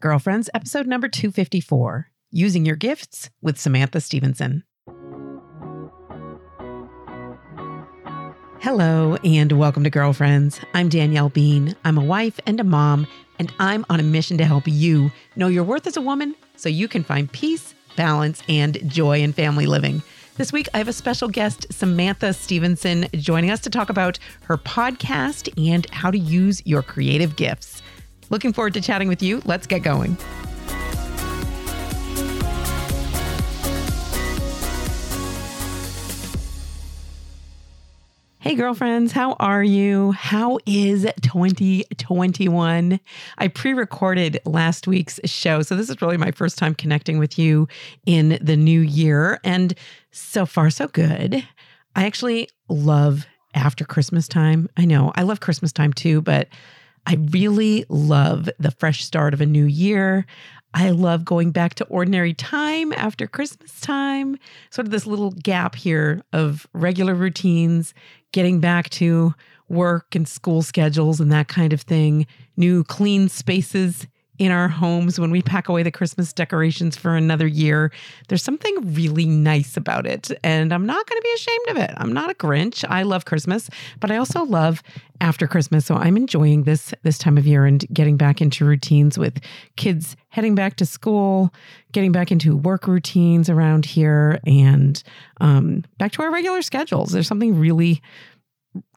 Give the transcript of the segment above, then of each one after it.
Girlfriends, episode number 254 Using Your Gifts with Samantha Stevenson. Hello, and welcome to Girlfriends. I'm Danielle Bean. I'm a wife and a mom, and I'm on a mission to help you know your worth as a woman so you can find peace, balance, and joy in family living. This week, I have a special guest, Samantha Stevenson, joining us to talk about her podcast and how to use your creative gifts. Looking forward to chatting with you. Let's get going. Hey, girlfriends, how are you? How is 2021? I pre recorded last week's show. So, this is really my first time connecting with you in the new year. And so far, so good. I actually love after Christmas time. I know I love Christmas time too, but I really love the fresh start of a new year. I love going back to ordinary time after Christmas time, sort of this little gap here of regular routines, getting back to work and school schedules and that kind of thing, new clean spaces in our homes when we pack away the Christmas decorations for another year. There's something really nice about it. And I'm not going to be ashamed of it. I'm not a Grinch. I love Christmas, but I also love after Christmas. So I'm enjoying this this time of year and getting back into routines with kids heading back to school, getting back into work routines around here and um, back to our regular schedules. There's something really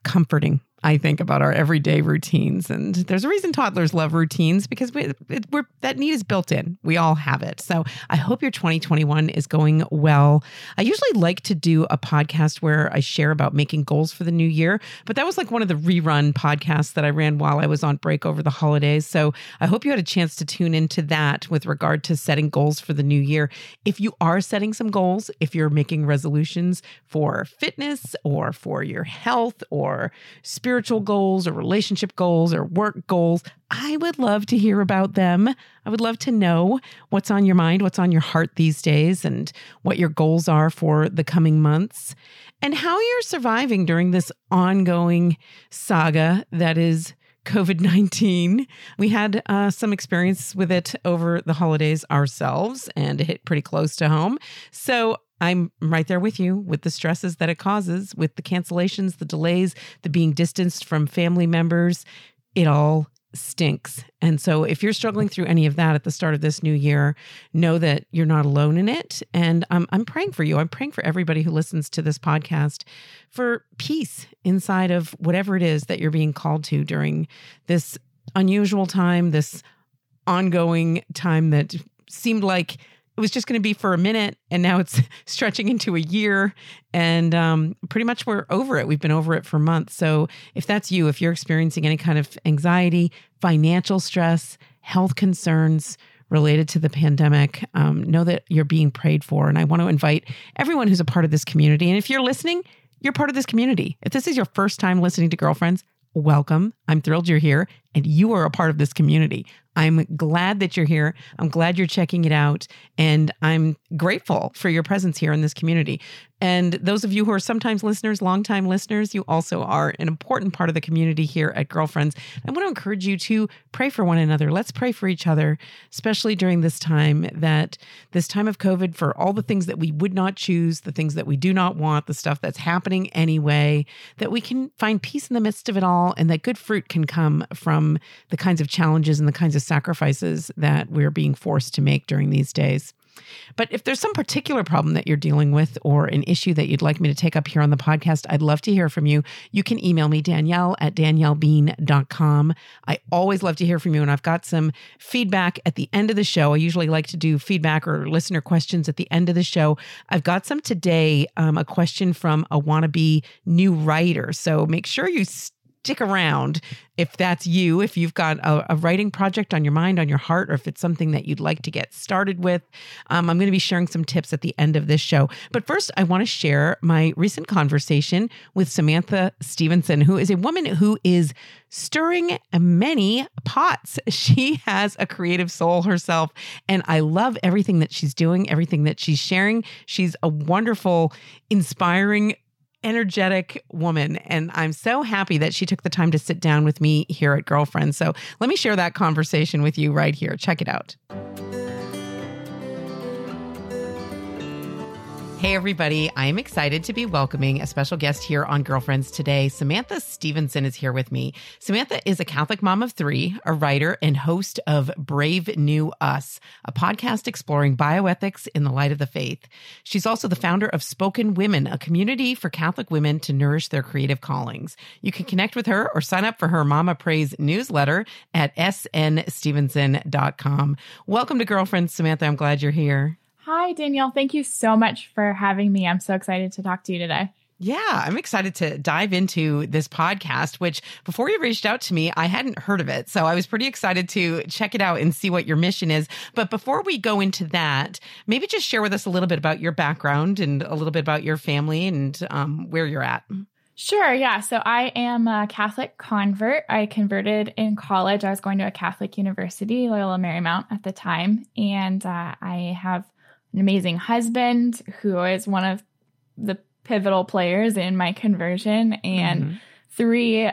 comforting I think about our everyday routines. And there's a reason toddlers love routines because we, it, that need is built in. We all have it. So I hope your 2021 is going well. I usually like to do a podcast where I share about making goals for the new year, but that was like one of the rerun podcasts that I ran while I was on break over the holidays. So I hope you had a chance to tune into that with regard to setting goals for the new year. If you are setting some goals, if you're making resolutions for fitness or for your health or spiritual, spiritual goals or relationship goals or work goals, I would love to hear about them. I would love to know what's on your mind, what's on your heart these days, and what your goals are for the coming months, and how you're surviving during this ongoing saga that is. COVID 19. We had uh, some experience with it over the holidays ourselves and it hit pretty close to home. So I'm right there with you with the stresses that it causes, with the cancellations, the delays, the being distanced from family members. It all stinks. And so if you're struggling through any of that at the start of this new year, know that you're not alone in it. And I'm, I'm praying for you. I'm praying for everybody who listens to this podcast for peace inside of whatever it is that you're being called to during this unusual time, this ongoing time that seemed like it was just going to be for a minute and now it's stretching into a year and um, pretty much we're over it. We've been over it for months. So if that's you if you're experiencing any kind of anxiety financial stress health concerns related to the pandemic um, know that you're being prayed for. And i want to invite everyone who's a part of this community and if you're listening you're part of this community. If this is your first time listening to girlfriends welcome. I'm thrilled you're here and you are a part of this community I'm glad that you're here. I'm glad you're checking it out. And I'm grateful for your presence here in this community. And those of you who are sometimes listeners, longtime listeners, you also are an important part of the community here at Girlfriends. I want to encourage you to pray for one another. Let's pray for each other, especially during this time that this time of COVID, for all the things that we would not choose, the things that we do not want, the stuff that's happening anyway, that we can find peace in the midst of it all and that good fruit can come from the kinds of challenges and the kinds of sacrifices that we're being forced to make during these days. But if there's some particular problem that you're dealing with or an issue that you'd like me to take up here on the podcast, I'd love to hear from you. You can email me, Danielle at daniellebean.com. I always love to hear from you. And I've got some feedback at the end of the show. I usually like to do feedback or listener questions at the end of the show. I've got some today, um, a question from a wannabe new writer. So make sure you stick around if that's you, if you've got a, a, writing project on your mind, on your heart, or if it's something that you'd like to get started with. Um, I'm going to be sharing some tips at the end of this show. But first, I want to share my recent conversation with Samantha Stevenson, who is a woman who is stirring many pots. She has a creative soul herself, and I love everything that she's doing, everything that she's sharing. She's a wonderful, inspiring energetic woman. And I'm so happy that she took the time to sit down with me here at Girlfriends. So let me share that conversation with you right here. Check it out. Hey, everybody. I am excited to be welcoming a special guest here on Girlfriends today. Samantha Stevenson is here with me. Samantha is a Catholic mom of three, a writer, and host of Brave New Us, a podcast exploring bioethics in the light of the faith. She's also the founder of Spoken Women, a community for Catholic women to nourish their creative callings. You can connect with her or sign up for her Mama Praise newsletter at snstevenson.com. Welcome to Girlfriends, Samantha. I'm glad you're here. Hi, Danielle. Thank you so much for having me. I'm so excited to talk to you today. Yeah, I'm excited to dive into this podcast, which before you reached out to me, I hadn't heard of it. So I was pretty excited to check it out and see what your mission is. But before we go into that, maybe just share with us a little bit about your background and a little bit about your family and um, where you're at. Sure, yeah. So I am a Catholic convert. I converted in college. I was going to a Catholic university, Loyola Marymount at the time. And uh, I have an amazing husband who is one of the pivotal players in my conversion, and mm-hmm. three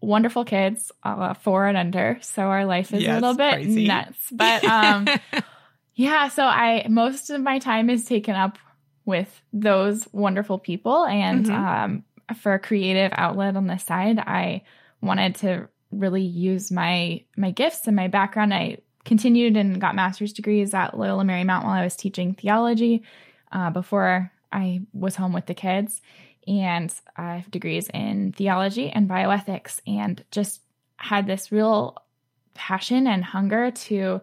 wonderful kids, uh, four and under. So our life is yes, a little bit crazy. nuts. But um, yeah, so I most of my time is taken up with those wonderful people, and mm-hmm. um, for a creative outlet on the side, I wanted to really use my my gifts and my background. I continued and got master's degrees at Loyola Marymount while I was teaching theology uh, before I was home with the kids. And I have degrees in theology and bioethics, and just had this real passion and hunger to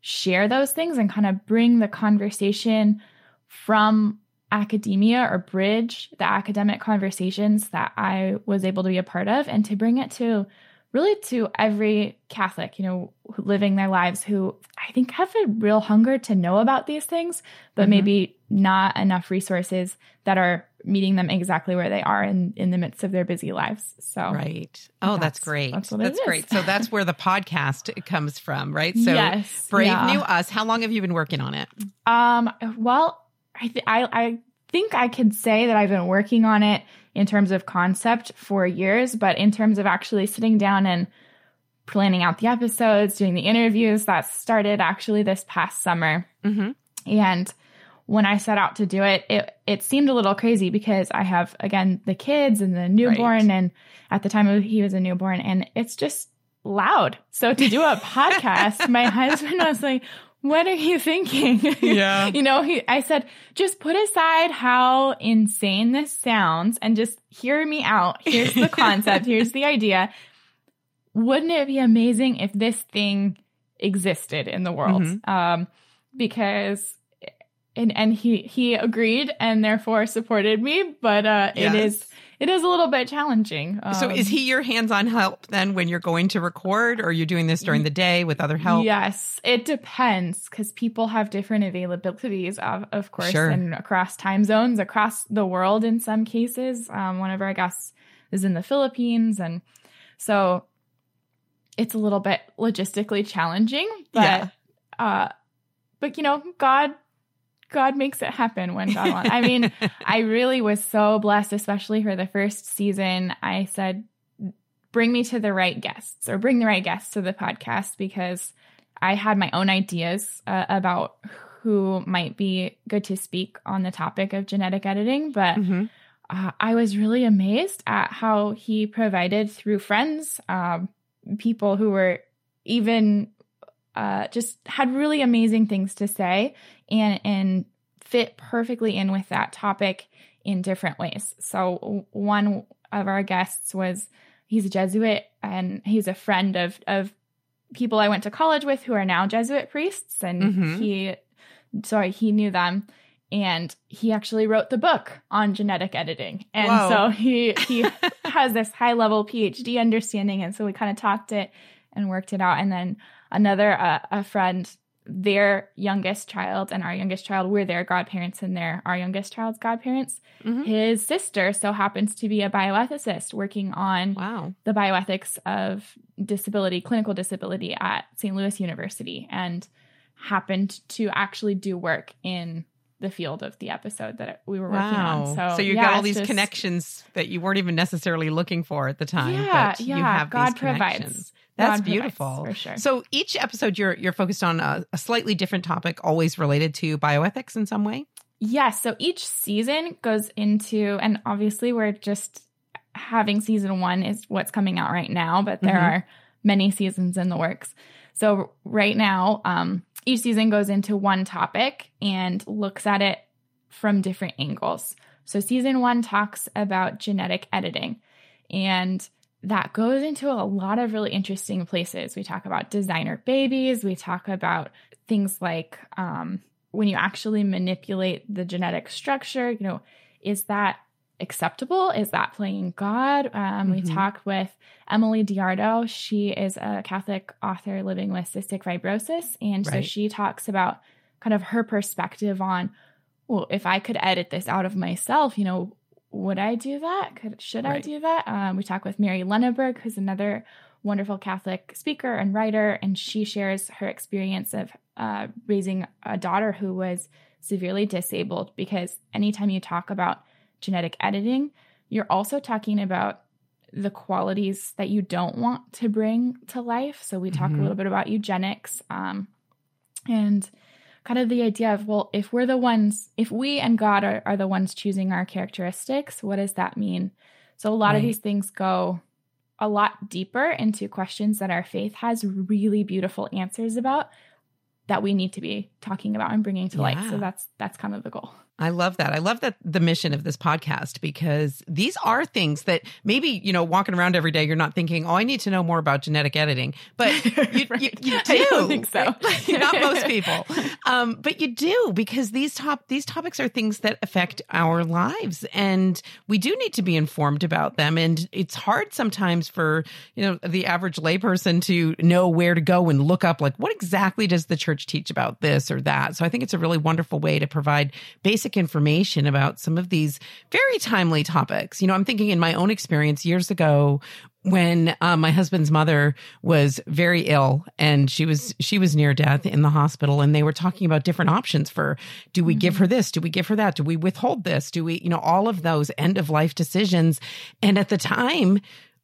share those things and kind of bring the conversation from academia or bridge the academic conversations that I was able to be a part of and to bring it to really to every Catholic, you know, living their lives who I think have a real hunger to know about these things, but mm-hmm. maybe not enough resources that are meeting them exactly where they are in, in the midst of their busy lives. So, right. Oh, that's, that's great. That's, that's great. So, that's where the podcast comes from, right? So, yes, Brave yeah. New Us, how long have you been working on it? Um, well, I, th- I, I think I could say that I've been working on it in terms of concept for years, but in terms of actually sitting down and planning out the episodes, doing the interviews, that started actually this past summer. Mm-hmm. And when I set out to do it, it it seemed a little crazy because I have again the kids and the newborn, right. and at the time he was a newborn, and it's just loud. So to do a podcast, my husband was like, what are you thinking? Yeah. you know, he, I said, just put aside how insane this sounds and just hear me out. Here's the concept. Here's the idea. Wouldn't it be amazing if this thing existed in the world? Mm-hmm. Um, because and and he he agreed and therefore supported me but uh yes. it is it is a little bit challenging. Um, so is he your hands-on help then when you're going to record or you're doing this during the day with other help? Yes, it depends cuz people have different availabilities of of course sure. and across time zones, across the world in some cases. Um, one of our guests is in the Philippines and so it's a little bit logistically challenging, but yeah. uh but you know, God God makes it happen when God wants. I mean, I really was so blessed, especially for the first season. I said, bring me to the right guests or bring the right guests to the podcast because I had my own ideas uh, about who might be good to speak on the topic of genetic editing. But mm-hmm. uh, I was really amazed at how he provided through friends, um, people who were even uh, just had really amazing things to say and and fit perfectly in with that topic in different ways. So one of our guests was he's a Jesuit and he's a friend of of people I went to college with who are now Jesuit priests and mm-hmm. he sorry, he knew them and he actually wrote the book on genetic editing. And Whoa. so he he has this high level PhD understanding and so we kind of talked it and worked it out and then another uh, a friend their youngest child and our youngest child we're their godparents and they're our youngest child's godparents mm-hmm. his sister so happens to be a bioethicist working on wow. the bioethics of disability clinical disability at st louis university and happened to actually do work in the field of the episode that we were working wow. on. So, so you yeah, got all these just, connections that you weren't even necessarily looking for at the time. Yeah, yeah. God provides. That's beautiful. For sure. So each episode, you're you're focused on a, a slightly different topic, always related to bioethics in some way. Yes. Yeah, so each season goes into, and obviously we're just having season one is what's coming out right now, but there mm-hmm. are many seasons in the works. So right now, um, each season goes into one topic and looks at it from different angles. So season one talks about genetic editing, and that goes into a lot of really interesting places. We talk about designer babies. We talk about things like um, when you actually manipulate the genetic structure. You know, is that acceptable? Is that playing God? Um, mm-hmm. We talked with Emily DeArdo. She is a Catholic author living with cystic fibrosis. And right. so she talks about kind of her perspective on, well, if I could edit this out of myself, you know, would I do that? Could, should right. I do that? Um, we talk with Mary Lenaburg, who's another wonderful Catholic speaker and writer, and she shares her experience of uh, raising a daughter who was severely disabled because anytime you talk about genetic editing, you're also talking about the qualities that you don't want to bring to life. So we talk mm-hmm. a little bit about eugenics um, and kind of the idea of, well, if we're the ones, if we and God are, are the ones choosing our characteristics, what does that mean? So a lot right. of these things go a lot deeper into questions that our faith has really beautiful answers about that we need to be talking about and bringing to yeah. light. So that's that's kind of the goal. I love that. I love that the mission of this podcast because these are things that maybe, you know, walking around every day, you're not thinking, oh, I need to know more about genetic editing. But you, right. you, you, do. I don't think so. not most people. Um, but you do because these top these topics are things that affect our lives and we do need to be informed about them. And it's hard sometimes for, you know, the average layperson to know where to go and look up like what exactly does the church teach about this or that. So I think it's a really wonderful way to provide basic basic information about some of these very timely topics. You know, I'm thinking in my own experience years ago when uh, my husband's mother was very ill and she was she was near death in the hospital and they were talking about different options for do we mm-hmm. give her this do we give her that do we withhold this do we you know all of those end of life decisions and at the time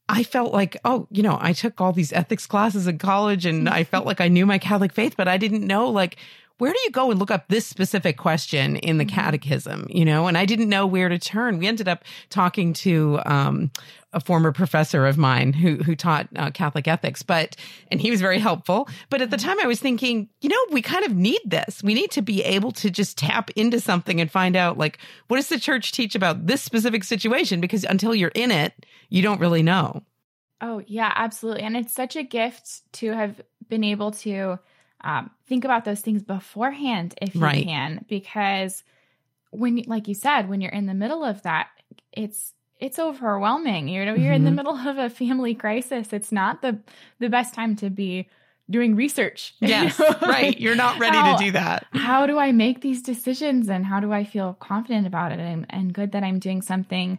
I felt like, oh, you know, I took all these ethics classes in college and I felt like I knew my Catholic faith, but I didn't know like where do you go and look up this specific question in the mm-hmm. catechism you know? And i didn't know where to turn. We ended up talking to um, a former professor of mine who who taught uh, catholic ethics but and he was very helpful. But at the time i was thinking you know we kind of need this. We need to be able to just tap into something and find out like what does the church teach about this specific situation? Because until you're in it you don't really know. Oh yeah absolutely. And it's such a gift to have been able to um, think about those things beforehand if you right. can, because when, like you said, when you're in the middle of that, it's it's overwhelming. You know, you're mm-hmm. in the mm-hmm. middle of a family crisis. It's not the the best time to be doing research. Yes, right. You're not ready how, to do that. How do I make these decisions and how do I feel confident about it and, and good that I'm doing something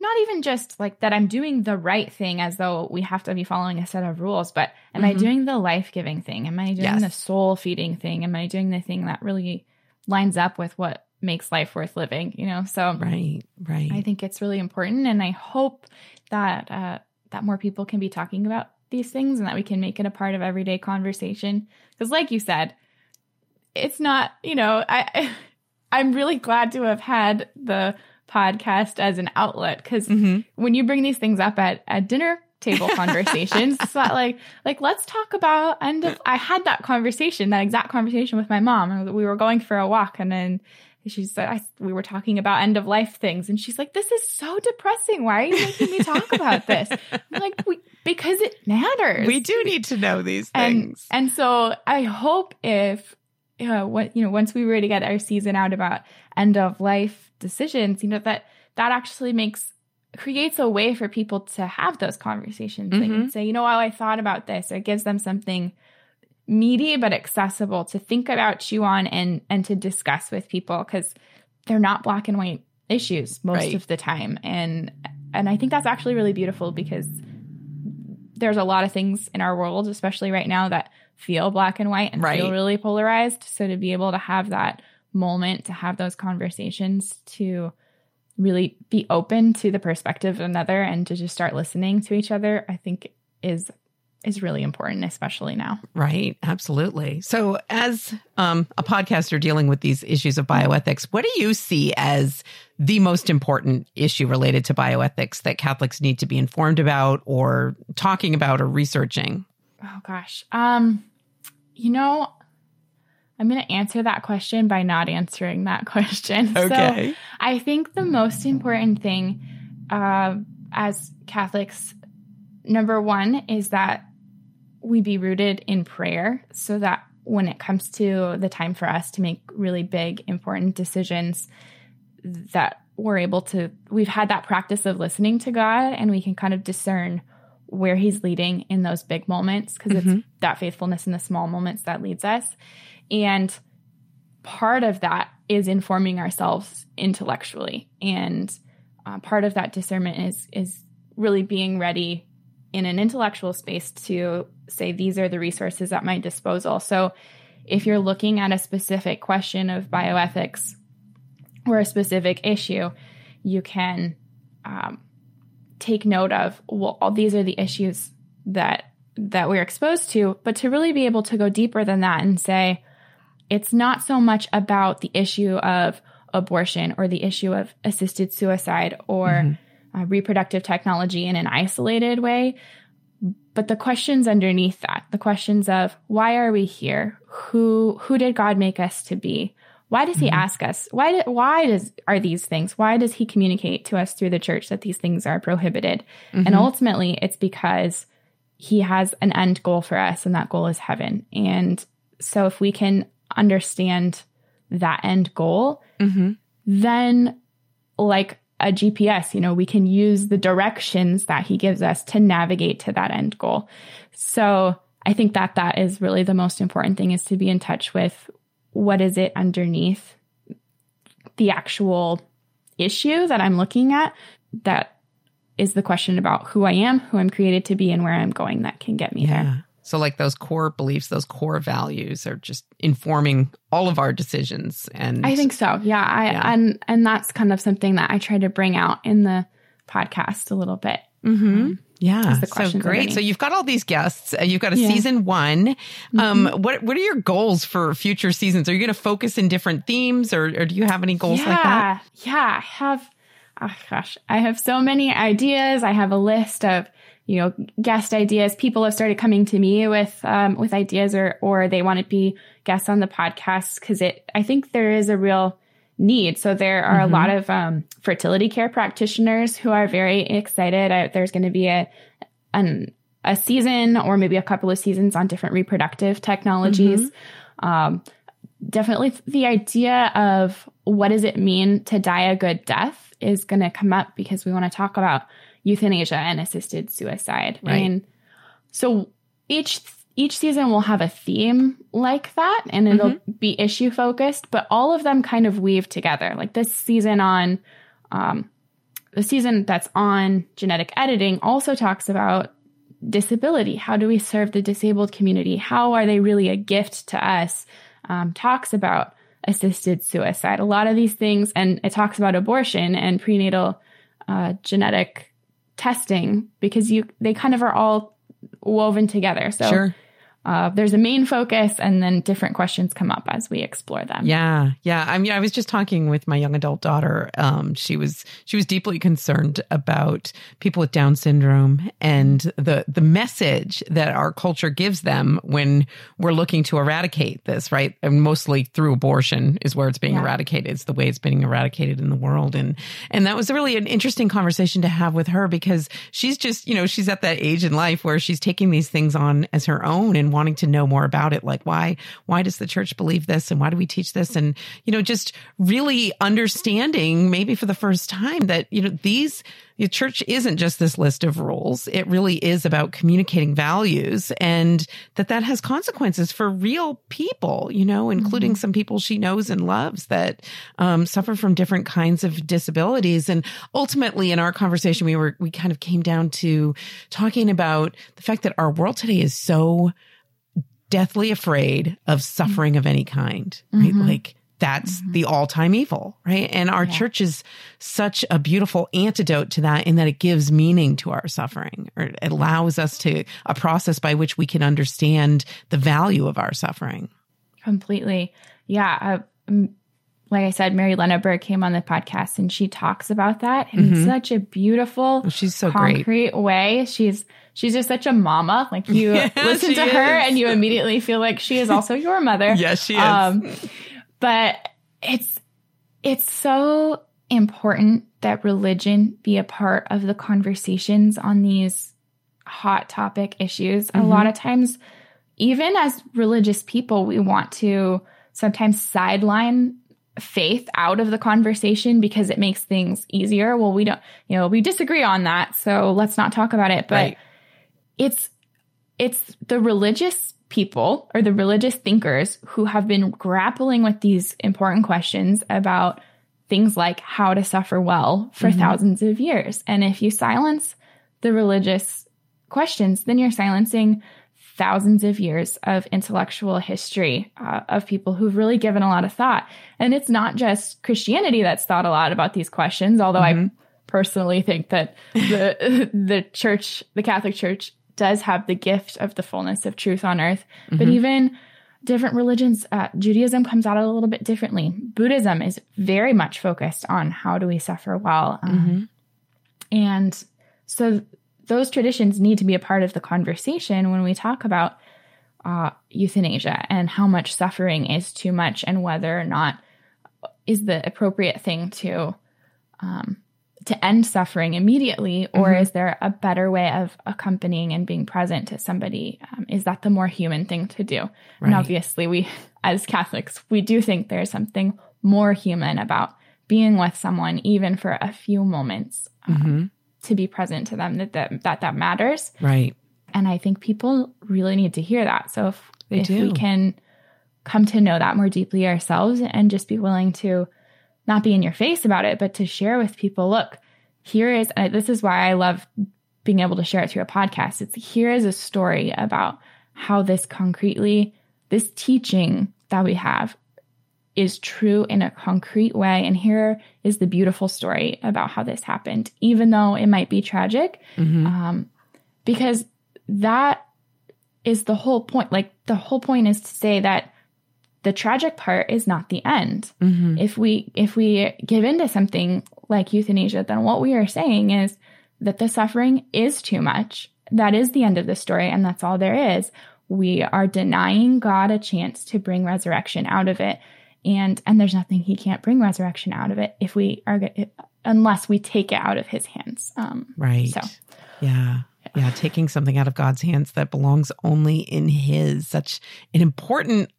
not even just like that I'm doing the right thing as though we have to be following a set of rules, but am mm-hmm. I doing the life giving thing? Am I doing yes. the soul feeding thing? Am I doing the thing that really lines up with what makes life worth living? You know, so right, right. I think it's really important, and I hope that uh, that more people can be talking about these things and that we can make it a part of everyday conversation. Because, like you said, it's not. You know, I I'm really glad to have had the podcast as an outlet because mm-hmm. when you bring these things up at, at dinner table conversations it's not like like let's talk about end of i had that conversation that exact conversation with my mom we were going for a walk and then she said I, we were talking about end of life things and she's like this is so depressing. Why are you making me talk about this? I'm like we, because it matters. We do need to know these things. and, and so i hope if uh, what you know once we were to get our season out about end of life decisions, you know, that that actually makes creates a way for people to have those conversations. Mm-hmm. They can say, you know, oh, I thought about this, or it gives them something meaty but accessible to think about, chew on, and and to discuss with people because they're not black and white issues most right. of the time. And and I think that's actually really beautiful because there's a lot of things in our world, especially right now, that feel black and white and right. feel really polarized. So to be able to have that moment to have those conversations to really be open to the perspective of another and to just start listening to each other, I think is is really important, especially now. Right. Absolutely. So, as um, a podcaster dealing with these issues of bioethics, what do you see as the most important issue related to bioethics that Catholics need to be informed about or talking about or researching? Oh, gosh. Um, you know, I'm going to answer that question by not answering that question. Okay. So, I think the most important thing uh, as Catholics number one is that we be rooted in prayer so that when it comes to the time for us to make really big, important decisions, that we're able to, we've had that practice of listening to God and we can kind of discern where He's leading in those big moments because mm-hmm. it's that faithfulness in the small moments that leads us. And part of that is informing ourselves intellectually. And uh, part of that discernment is, is really being ready in an intellectual space to say these are the resources at my disposal. So if you're looking at a specific question of bioethics or a specific issue, you can um, take note of well, all these are the issues that that we're exposed to, but to really be able to go deeper than that and say it's not so much about the issue of abortion or the issue of assisted suicide or mm-hmm. uh, reproductive technology in an isolated way, but the questions underneath that, the questions of why are we here? Who who did God make us to be? Why does he mm-hmm. ask us? Why why does are these things? Why does he communicate to us through the church that these things are prohibited? Mm-hmm. And ultimately it's because he has an end goal for us and that goal is heaven. And so if we can understand that end goal, mm-hmm. then like a GPS, you know, we can use the directions that he gives us to navigate to that end goal. So I think that that is really the most important thing is to be in touch with what is it underneath the actual issue that I'm looking at that is the question about who I am, who I'm created to be, and where I'm going that can get me yeah. there. So, like those core beliefs, those core values are just informing all of our decisions. And I think so. Yeah. I, yeah. and, and that's kind of something that I try to bring out in the podcast a little bit. Mm-hmm. Um, yeah. So great. So you've got all these guests. Uh, you've got a yeah. season one. Mm-hmm. Um, what what are your goals for future seasons? Are you going to focus in different themes, or, or do you have any goals yeah. like that? Yeah, I have. Oh gosh, I have so many ideas. I have a list of you know, guest ideas. People have started coming to me with, um, with ideas or, or they want to be guests on the podcast because it, I think there is a real need. So there are mm-hmm. a lot of, um, fertility care practitioners who are very excited. I, there's going to be a, an, a season or maybe a couple of seasons on different reproductive technologies. Mm-hmm. Um, definitely the idea of what does it mean to die a good death is going to come up because we want to talk about euthanasia and assisted suicide. Right. And so each each season will have a theme like that and it'll mm-hmm. be issue focused, but all of them kind of weave together. Like this season on um, the season that's on genetic editing also talks about disability. How do we serve the disabled community? How are they really a gift to us? Um, talks about assisted suicide. A lot of these things, and it talks about abortion and prenatal uh, genetic testing because you they kind of are all woven together. So sure. Uh, there's a main focus and then different questions come up as we explore them. Yeah. Yeah. I mean, I was just talking with my young adult daughter. Um, she was, she was deeply concerned about people with Down syndrome and the, the message that our culture gives them when we're looking to eradicate this, right? And mostly through abortion is where it's being yeah. eradicated. It's the way it's being eradicated in the world. And, and that was really an interesting conversation to have with her because she's just, you know, she's at that age in life where she's taking these things on as her own and wanting to know more about it. Like why, why does the church believe this? And why do we teach this? And, you know, just really understanding maybe for the first time that, you know, these, the church isn't just this list of rules. It really is about communicating values and that that has consequences for real people, you know, including mm-hmm. some people she knows and loves that um, suffer from different kinds of disabilities. And ultimately in our conversation, we were, we kind of came down to talking about the fact that our world today is so deathly afraid of suffering of any kind, right? Mm-hmm. Like that's mm-hmm. the all-time evil right and our yeah. church is such a beautiful antidote to that in that it gives meaning to our suffering or it allows us to a process by which we can understand the value of our suffering completely yeah uh, like I said, Mary Lenaburg came on the podcast and she talks about that in mm-hmm. such a beautiful, she's so concrete great. way. She's she's just such a mama. Like you listen to her and you immediately feel like she is also your mother. yes, she is. Um, but it's it's so important that religion be a part of the conversations on these hot topic issues. Mm-hmm. A lot of times, even as religious people, we want to sometimes sideline faith out of the conversation because it makes things easier. Well, we don't, you know, we disagree on that, so let's not talk about it. But right. it's it's the religious people or the religious thinkers who have been grappling with these important questions about things like how to suffer well for mm-hmm. thousands of years. And if you silence the religious questions, then you're silencing thousands of years of intellectual history uh, of people who've really given a lot of thought. And it's not just Christianity that's thought a lot about these questions, although mm-hmm. I personally think that the the church, the Catholic Church does have the gift of the fullness of truth on earth. Mm-hmm. But even different religions, uh, Judaism comes out a little bit differently. Buddhism is very much focused on how do we suffer well. Um, mm-hmm. And so those traditions need to be a part of the conversation when we talk about uh, euthanasia and how much suffering is too much and whether or not is the appropriate thing to um, to end suffering immediately or mm-hmm. is there a better way of accompanying and being present to somebody um, is that the more human thing to do right. and obviously we as catholics we do think there's something more human about being with someone even for a few moments um, mm-hmm to be present to them that that that, that matters. Right. And I think people really need to hear that. So if they if do. we can come to know that more deeply ourselves and just be willing to not be in your face about it, but to share with people, look, here is uh, this is why I love being able to share it through a podcast. It's here is a story about how this concretely, this teaching that we have is true in a concrete way. And here is the beautiful story about how this happened, even though it might be tragic, mm-hmm. um, because that is the whole point. Like, the whole point is to say that the tragic part is not the end. Mm-hmm. If we if we give into something like euthanasia, then what we are saying is that the suffering is too much. That is the end of the story, and that's all there is. We are denying God a chance to bring resurrection out of it and and there's nothing he can't bring resurrection out of it if we are unless we take it out of his hands. Um right. so. Yeah. Yeah. Taking something out of god's hands that belongs only in his. Such an important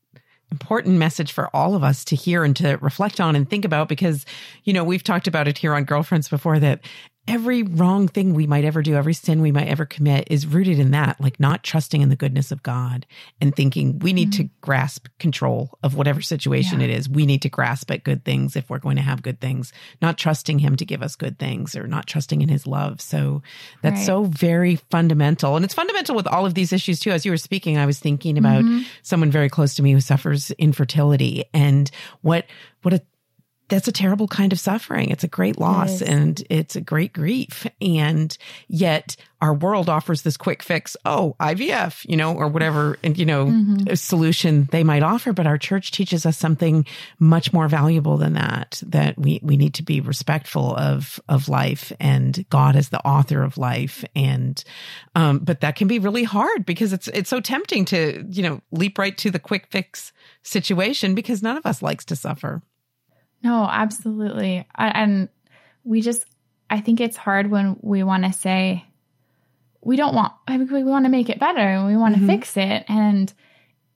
important message for all of us to hear and to reflect on and think about because you know we've talked about it here on girlfriends before that every wrong thing we might ever do, every sin we might ever commit is rooted in that, like not trusting in the goodness of God and thinking we need mm-hmm. to grasp control of whatever situation yeah. it is. We need to grasp at good things if we're going to have good things, not trusting Him to give us good things or not trusting in His love. So that's right. so very fundamental. And it's fundamental with all of these issues too. As you were speaking, I was thinking about mm-hmm. someone very close to me who suffers infertility and what, what a that's a terrible kind of suffering. It's a great loss it and it's a great grief. And yet our world offers this quick fix. Oh, IVF, you know, or whatever, and, you know, mm-hmm. solution they might offer. But our church teaches us something much more valuable than that, that we, we need to be respectful of, of life and God as the author of life. And, um, but that can be really hard because it's, it's so tempting to, you know, leap right to the quick fix situation because none of us likes to suffer. No, absolutely. And we just, I think it's hard when we want to say, we don't want, we want to make it better and we want to mm-hmm. fix it. And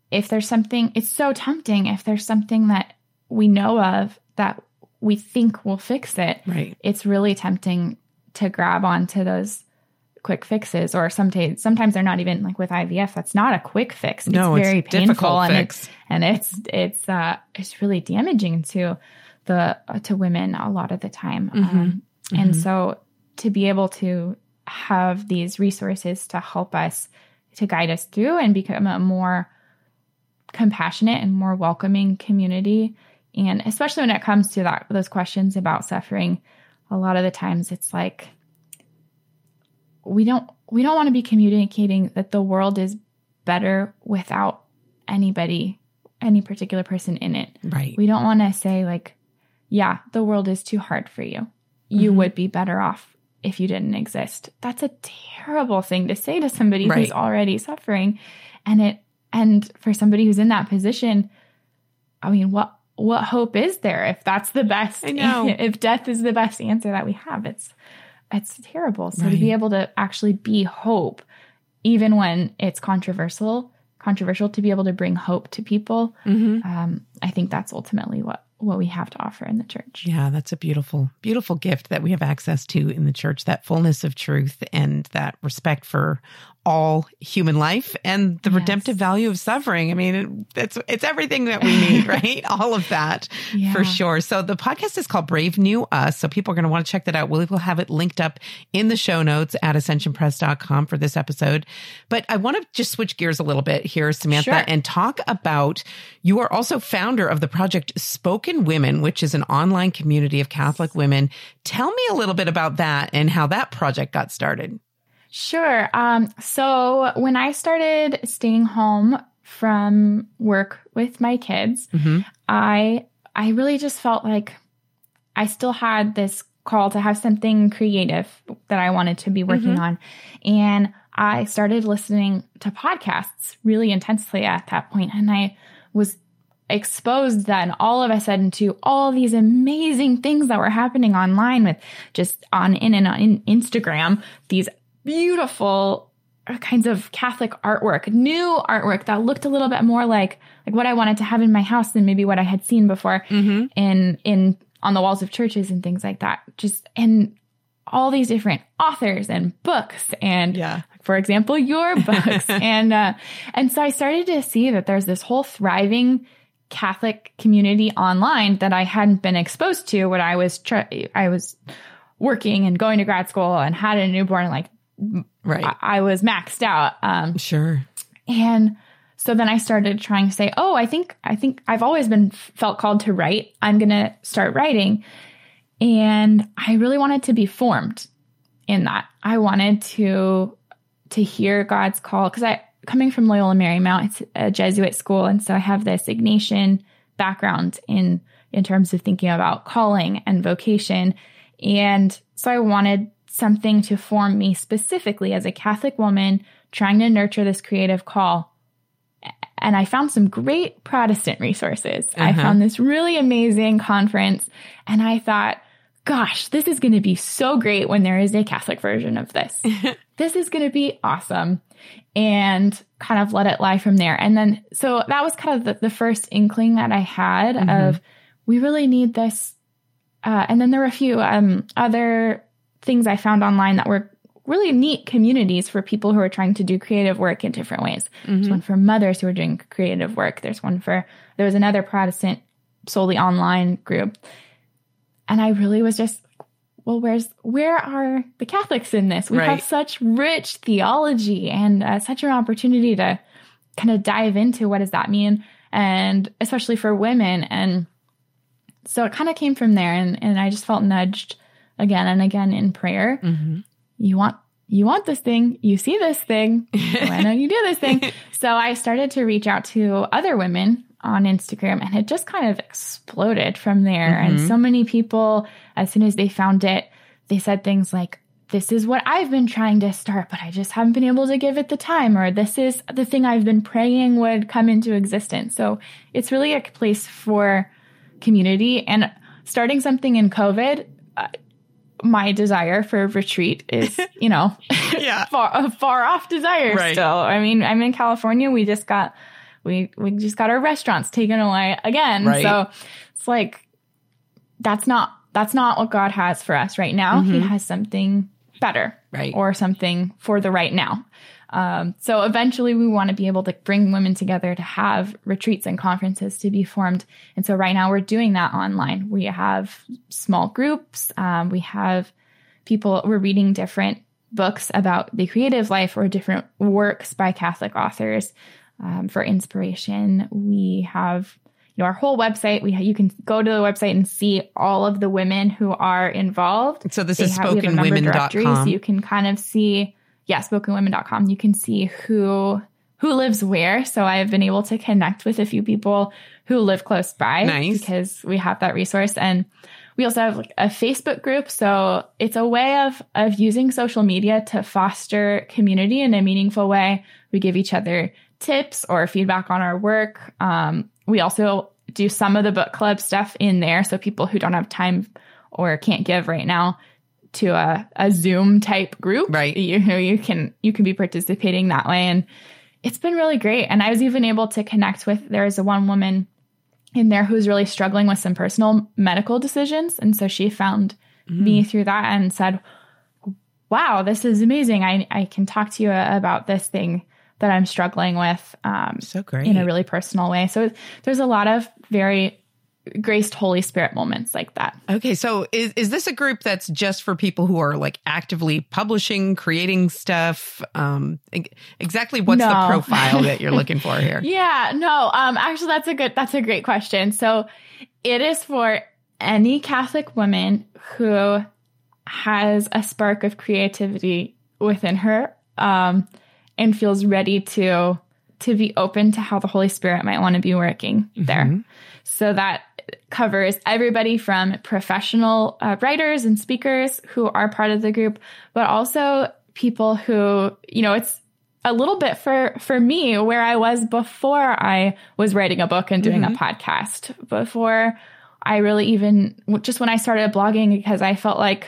if there's something, it's so tempting if there's something that we know of that we think will fix it. Right. It's really tempting to grab onto those quick fixes or sometimes sometimes they're not even like with IVF that's not a quick fix it's no, very it's painful and fix. it's and it's it's uh it's really damaging to the uh, to women a lot of the time mm-hmm. Um, mm-hmm. and so to be able to have these resources to help us to guide us through and become a more compassionate and more welcoming community And especially when it comes to that those questions about suffering, a lot of the times it's like we don't we don't want to be communicating that the world is better without anybody any particular person in it. Right. We don't want to say like yeah, the world is too hard for you. You mm-hmm. would be better off if you didn't exist. That's a terrible thing to say to somebody right. who's already suffering. And it and for somebody who's in that position, I mean, what what hope is there if that's the best I know. if death is the best answer that we have? It's it's terrible. So right. to be able to actually be hope even when it's controversial, controversial to be able to bring hope to people, mm-hmm. um, I think that's ultimately what what we have to offer in the church. Yeah, that's a beautiful, beautiful gift that we have access to in the church that fullness of truth and that respect for all human life and the yes. redemptive value of suffering. I mean, it's it's everything that we need, right? all of that yeah. for sure. So the podcast is called Brave New Us. So people are going to want to check that out. We will have it linked up in the show notes at ascensionpress.com for this episode. But I want to just switch gears a little bit here, Samantha, sure. and talk about you are also founder of the project Spoken Women, which is an online community of Catholic women. Tell me a little bit about that and how that project got started. Sure. Um, so when I started staying home from work with my kids, mm-hmm. I I really just felt like I still had this call to have something creative that I wanted to be working mm-hmm. on. And I started listening to podcasts really intensely at that point and I was exposed then all of a sudden to all these amazing things that were happening online with just on in and on in Instagram, these beautiful kinds of Catholic artwork, new artwork that looked a little bit more like like what I wanted to have in my house than maybe what I had seen before mm-hmm. in in on the walls of churches and things like that. Just and all these different authors and books and yeah. for example your books and uh, and so I started to see that there's this whole thriving Catholic community online that I hadn't been exposed to when I was tr- I was working and going to grad school and had a newborn like right. I, I was maxed out. Um, sure. And so then I started trying to say, oh, I think, I think I've always been felt called to write. I'm going to start writing. And I really wanted to be formed in that. I wanted to, to hear God's call because I, coming from Loyola Marymount, it's a Jesuit school. And so I have this Ignatian background in, in terms of thinking about calling and vocation. And so I wanted something to form me specifically as a Catholic woman trying to nurture this creative call. And I found some great Protestant resources. Uh-huh. I found this really amazing conference and I thought, gosh, this is going to be so great when there is a Catholic version of this. this is going to be awesome. And kind of let it lie from there. And then, so that was kind of the, the first inkling that I had mm-hmm. of we really need this. Uh, and then there were a few um, other things I found online that were really neat communities for people who are trying to do creative work in different ways. Mm-hmm. There's one for mothers who are doing creative work. There's one for, there was another Protestant solely online group. And I really was just, well, where's, where are the Catholics in this? We right. have such rich theology and uh, such an opportunity to kind of dive into what does that mean? And especially for women. And so it kind of came from there. And, and I just felt nudged again and again in prayer. Mm-hmm. You want you want this thing, you see this thing, why don't you do this thing? So I started to reach out to other women on Instagram and it just kind of exploded from there. Mm-hmm. And so many people, as soon as they found it, they said things like, this is what I've been trying to start, but I just haven't been able to give it the time, or this is the thing I've been praying would come into existence. So it's really a place for community and starting something in COVID. Uh, my desire for retreat is, you know, yeah. far a far off desire right. still. I mean, I'm in California. We just got we we just got our restaurants taken away again. Right. So it's like that's not that's not what God has for us right now. Mm-hmm. He has something better, right, or something for the right now. Um, so eventually we want to be able to bring women together to have retreats and conferences to be formed. And so right now we're doing that online. We have small groups. Um, we have people, we're reading different books about the creative life or different works by Catholic authors um, for inspiration. We have you know, our whole website. We you can go to the website and see all of the women who are involved. So this they is have, spokenwomen.com. So you can kind of see, yeah, spokenwomen.com. You can see who who lives where. So I have been able to connect with a few people who live close by nice. because we have that resource. And we also have like a Facebook group. So it's a way of, of using social media to foster community in a meaningful way. We give each other tips or feedback on our work. Um, we also do some of the book club stuff in there. So people who don't have time or can't give right now to a, a Zoom type group, right? You know, you can, you can be participating that way. And it's been really great. And I was even able to connect with, there's a one woman in there who's really struggling with some personal medical decisions. And so she found mm. me through that and said, wow, this is amazing. I, I can talk to you about this thing that I'm struggling with. Um, so great. In a really personal way. So there's a lot of very graced Holy Spirit moments like that. Okay, so is is this a group that's just for people who are like actively publishing, creating stuff? Um, exactly what's no. the profile that you're looking for here? yeah, no. Um, actually, that's a good that's a great question. So it is for any Catholic woman who has a spark of creativity within her. Um, and feels ready to to be open to how the Holy Spirit might want to be working mm-hmm. there. So that covers everybody from professional uh, writers and speakers who are part of the group, but also people who, you know, it's a little bit for for me where I was before I was writing a book and doing mm-hmm. a podcast. Before I really even just when I started blogging because I felt like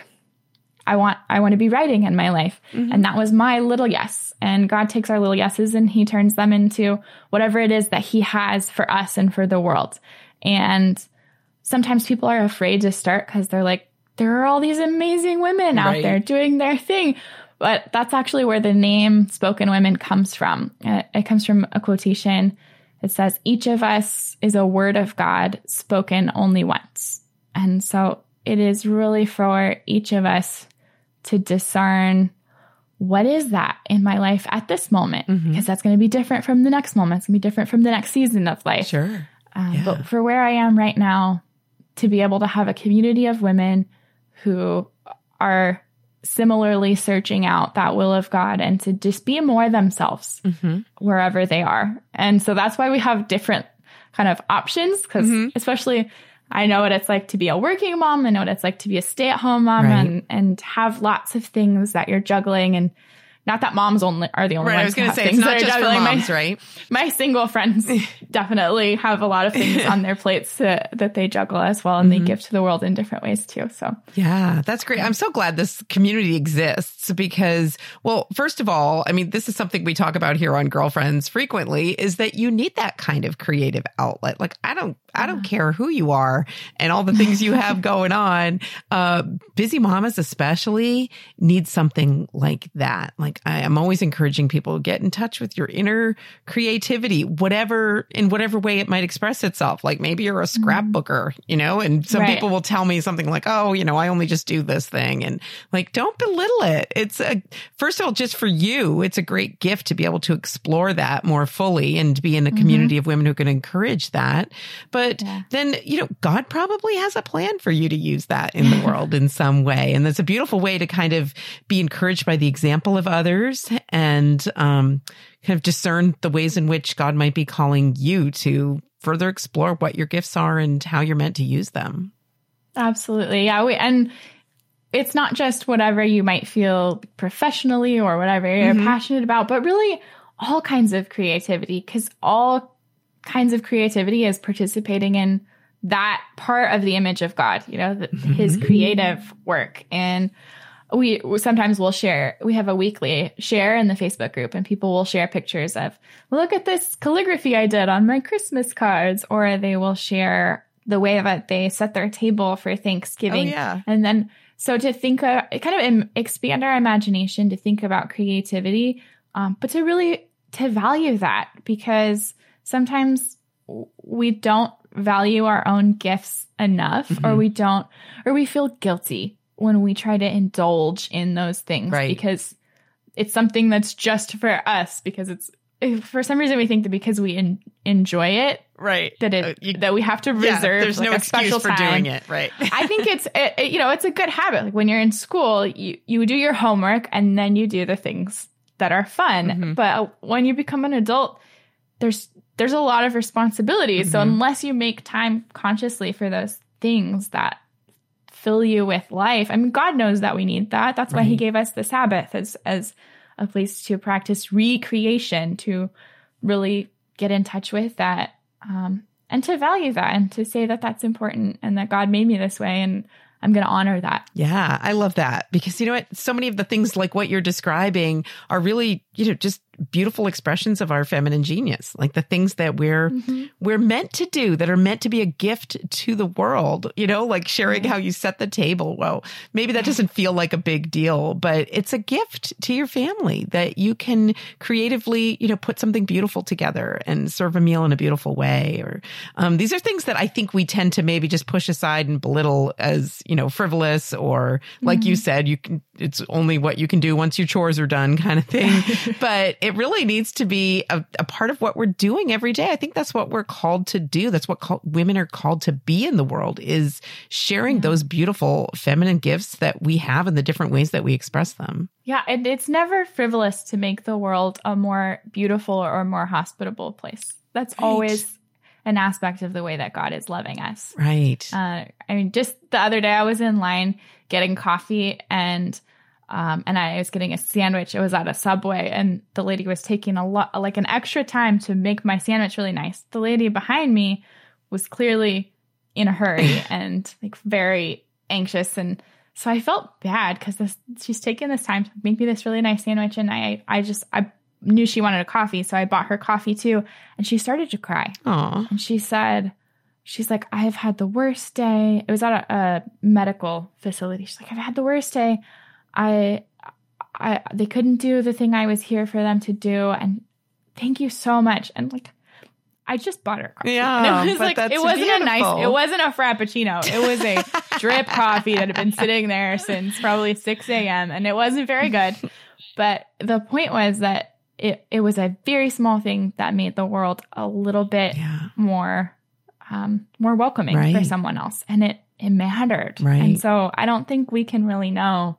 I want I want to be writing in my life. Mm-hmm. And that was my little yes. And God takes our little yeses and he turns them into whatever it is that he has for us and for the world. And sometimes people are afraid to start because they're like, there are all these amazing women out right. there doing their thing. But that's actually where the name Spoken Women comes from. It, it comes from a quotation. It says, Each of us is a word of God spoken only once. And so it is really for each of us to discern what is that in my life at this moment? Mm-hmm. Because that's going to be different from the next moment. It's going to be different from the next season of life. Sure. Um, yeah. But for where I am right now, to be able to have a community of women who are similarly searching out that will of God and to just be more themselves mm-hmm. wherever they are. And so that's why we have different kind of options because mm-hmm. especially I know what it's like to be a working mom. I know what it's like to be a stay at home mom right. and, and have lots of things that you're juggling and not that moms only are the only right, ones. I was going to say it's not just for moms, my, right? My single friends definitely have a lot of things on their plates to, that they juggle as well, and mm-hmm. they give to the world in different ways too. So yeah, that's great. I'm so glad this community exists because, well, first of all, I mean, this is something we talk about here on Girlfriends frequently. Is that you need that kind of creative outlet? Like I don't I don't care who you are and all the things you have going on. Uh, busy mamas, especially, need something like that. Like I am always encouraging people to get in touch with your inner creativity, whatever, in whatever way it might express itself. Like maybe you're a mm-hmm. scrapbooker, you know, and some right. people will tell me something like, oh, you know, I only just do this thing. And like, don't belittle it. It's a, first of all, just for you, it's a great gift to be able to explore that more fully and to be in a mm-hmm. community of women who can encourage that. But but yeah. then, you know, God probably has a plan for you to use that in the world in some way. And that's a beautiful way to kind of be encouraged by the example of others and um, kind of discern the ways in which God might be calling you to further explore what your gifts are and how you're meant to use them. Absolutely. Yeah. We, and it's not just whatever you might feel professionally or whatever you're mm-hmm. passionate about, but really all kinds of creativity because all kinds of creativity is participating in that part of the image of God, you know, the, his mm-hmm. creative work. And we sometimes will share, we have a weekly share in the Facebook group, and people will share pictures of, look at this calligraphy I did on my Christmas cards, or they will share the way that they set their table for Thanksgiving. Oh, yeah. And then, so to think, uh, kind of expand our imagination to think about creativity, um, but to really to value that because sometimes we don't value our own gifts enough mm-hmm. or we don't or we feel guilty when we try to indulge in those things right. because it's something that's just for us because it's for some reason we think that because we in, enjoy it, right, that it uh, you, that we have to reserve. Yeah, there's like no excuse for time. doing it, right? I think it's it, it, you know it's a good habit. Like when you're in school, you you do your homework and then you do the things that are fun. Mm-hmm. But when you become an adult, there's there's a lot of responsibilities. Mm-hmm. So unless you make time consciously for those things that fill you with life, I mean, God knows that we need that. That's right. why He gave us the Sabbath as as a place to practice recreation, to really get in touch with that, um, and to value that, and to say that that's important, and that God made me this way, and I'm going to honor that. Yeah, I love that because you know what? So many of the things like what you're describing are really, you know, just beautiful expressions of our feminine genius like the things that we're mm-hmm. we're meant to do that are meant to be a gift to the world you know like sharing how you set the table well maybe that doesn't feel like a big deal but it's a gift to your family that you can creatively you know put something beautiful together and serve a meal in a beautiful way or um, these are things that i think we tend to maybe just push aside and belittle as you know frivolous or like mm-hmm. you said you can it's only what you can do once your chores are done kind of thing but it really needs to be a, a, part of what we're doing every day. I think that's what we're called to do. That's what call, women are called to be in the world is sharing yeah. those beautiful feminine gifts that we have in the different ways that we express them. Yeah, and it's never frivolous to make the world a more beautiful or more hospitable place. That's right. always an aspect of the way that God is loving us. Right. Uh, I mean, just the other day I was in line getting coffee and um, and I was getting a sandwich. It was at a Subway, and the lady was taking a lot, like an extra time to make my sandwich really nice. The lady behind me was clearly in a hurry and like very anxious, and so I felt bad because she's taking this time to make me this really nice sandwich, and I, I just, I knew she wanted a coffee, so I bought her coffee too, and she started to cry. Aww. And she said, she's like, I have had the worst day. It was at a, a medical facility. She's like, I've had the worst day. I, I, they couldn't do the thing I was here for them to do. And thank you so much. And like, I just bought her coffee. Yeah, and it was like it wasn't beautiful. a nice, it wasn't a frappuccino. It was a drip coffee that had been sitting there since probably six a.m. and it wasn't very good. But the point was that it it was a very small thing that made the world a little bit yeah. more um, more welcoming right. for someone else, and it it mattered. Right. And so I don't think we can really know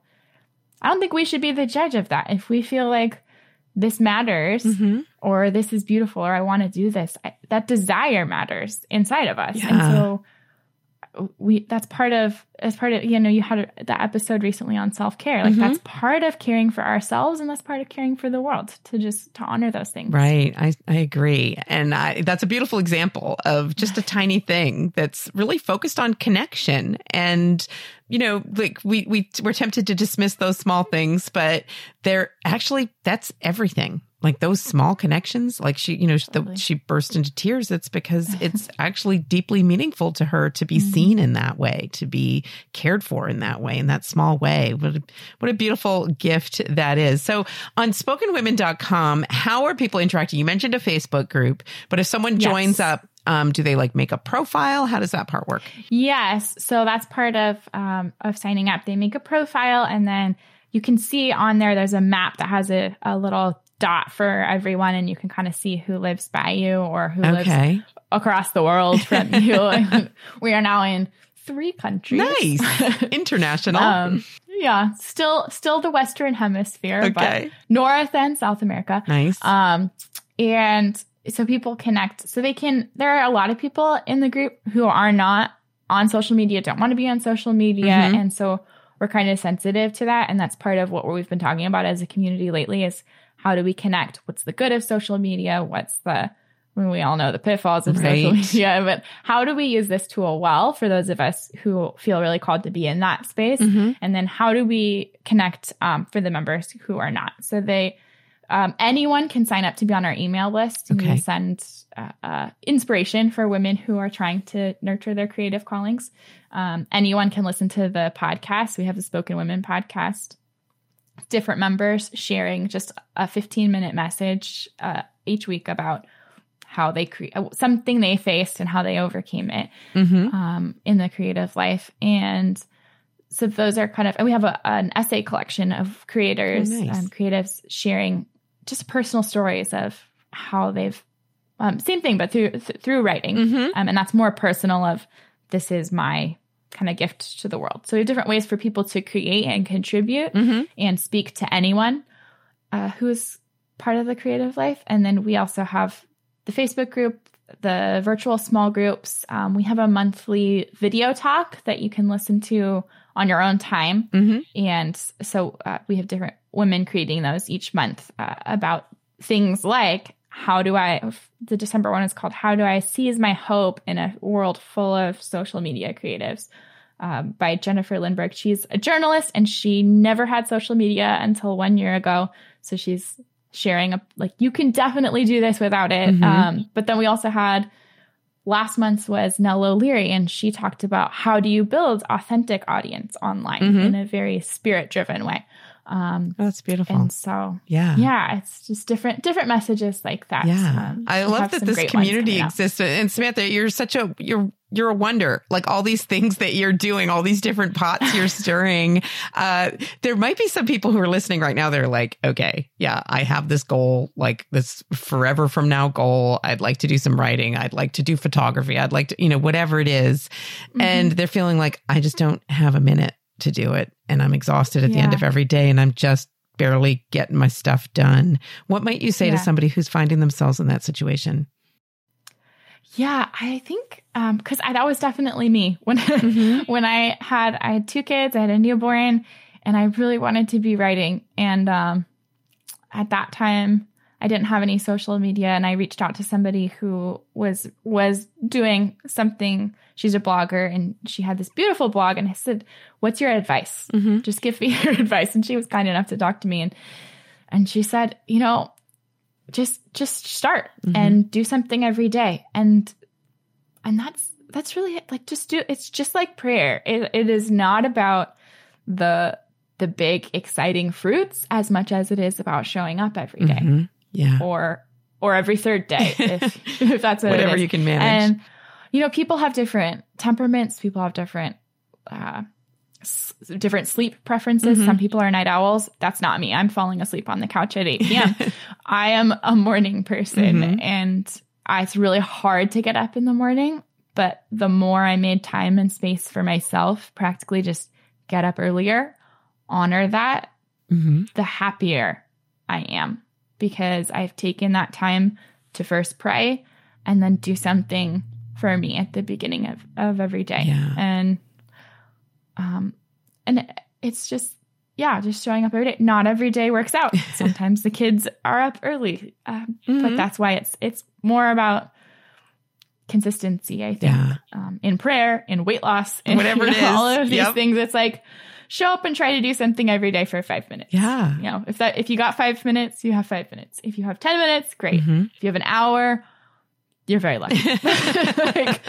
I don't think we should be the judge of that. If we feel like this matters mm-hmm. or this is beautiful or I want to do this, I, that desire matters inside of us. Yeah. And so we that's part of as part of you know you had that episode recently on self-care. Like mm-hmm. that's part of caring for ourselves and that's part of caring for the world to just to honor those things. Right. I, I agree. And I, that's a beautiful example of just a tiny thing that's really focused on connection. And you know like we we we're tempted to dismiss those small things but they're actually that's everything like those small connections like she you know the, she burst into tears it's because it's actually deeply meaningful to her to be mm-hmm. seen in that way to be cared for in that way in that small way what a, what a beautiful gift that is so on spokenwomen.com how are people interacting you mentioned a facebook group but if someone yes. joins up um, do they like make a profile? How does that part work? Yes, so that's part of um, of signing up. They make a profile, and then you can see on there. There's a map that has a, a little dot for everyone and you can kind of see who lives by you or who okay. lives across the world from you. we are now in three countries. Nice. International. um, yeah, still still the western hemisphere, okay. but North and South America. Nice. Um and so people connect. So they can there are a lot of people in the group who are not on social media, don't want to be on social media mm-hmm. and so we're kind of sensitive to that and that's part of what we've been talking about as a community lately is how do we connect? What's the good of social media? What's the when we all know the pitfalls of right. social media, but how do we use this tool well for those of us who feel really called to be in that space? Mm-hmm. And then how do we connect um, for the members who are not? So they, um, anyone can sign up to be on our email list and okay. send uh, uh, inspiration for women who are trying to nurture their creative callings. Um, anyone can listen to the podcast. We have the Spoken Women podcast different members sharing just a 15 minute message uh, each week about how they create uh, something they faced and how they overcame it mm-hmm. um, in the creative life. And so those are kind of, and we have a, an essay collection of creators oh, nice. and creatives sharing just personal stories of how they've um, same thing, but through th- through writing, mm-hmm. um, and that's more personal. Of this is my kind of gift to the world. So we have different ways for people to create and contribute mm-hmm. and speak to anyone uh, who is part of the creative life. And then we also have the Facebook group, the virtual small groups. Um, we have a monthly video talk that you can listen to on your own time. Mm-hmm. And so uh, we have different women creating those each month uh, about things like how do I, the December one is called How Do I Seize My Hope in a World Full of Social Media Creatives um, by Jennifer Lindberg. She's a journalist and she never had social media until one year ago. So she's sharing a, like, you can definitely do this without it. Mm-hmm. Um, but then we also had last month's was Nell O'Leary, and she talked about how do you build authentic audience online mm-hmm. in a very spirit driven way. Um, oh, that's beautiful. And so, yeah, yeah, it's just different, different messages like that. Yeah, um, I love that this community exists. And Samantha, you're such a you're you're a wonder. Like all these things that you're doing, all these different pots you're stirring. Uh, there might be some people who are listening right now. They're like, okay, yeah, I have this goal, like this forever from now goal. I'd like to do some writing. I'd like to do photography. I'd like to, you know, whatever it is. Mm-hmm. And they're feeling like I just don't have a minute to do it. And I'm exhausted at yeah. the end of every day and I'm just barely getting my stuff done. What might you say yeah. to somebody who's finding themselves in that situation? Yeah, I think because um, that was definitely me when mm-hmm. when I had I had two kids, I had a newborn, and I really wanted to be writing. And um, at that time, I didn't have any social media and I reached out to somebody who was was doing something. She's a blogger and she had this beautiful blog and I said, "What's your advice? Mm-hmm. Just give me your advice." And she was kind enough to talk to me and and she said, "You know, just just start mm-hmm. and do something every day." And and that's that's really it. like just do it's just like prayer. It, it is not about the the big exciting fruits as much as it is about showing up every day. Mm-hmm. Yeah. Or or every third day if, if that's what whatever you can manage. And you know, people have different temperaments. People have different uh, s- different sleep preferences. Mm-hmm. Some people are night owls. That's not me. I'm falling asleep on the couch at 8 p.m. I am a morning person, mm-hmm. and I, it's really hard to get up in the morning. But the more I made time and space for myself, practically just get up earlier, honor that, mm-hmm. the happier I am because I've taken that time to first pray and then do something for me at the beginning of, of every day. Yeah. And um and it's just yeah, just showing up every day. Not every day works out. Sometimes the kids are up early, um, mm-hmm. but that's why it's it's more about consistency. I think yeah. um, in prayer, in weight loss, in whatever it is, all of these yep. things. It's like show up and try to do something every day for five minutes. Yeah. You know, if that if you got five minutes, you have five minutes. If you have ten minutes, great. Mm-hmm. If you have an hour, you're very lucky. like,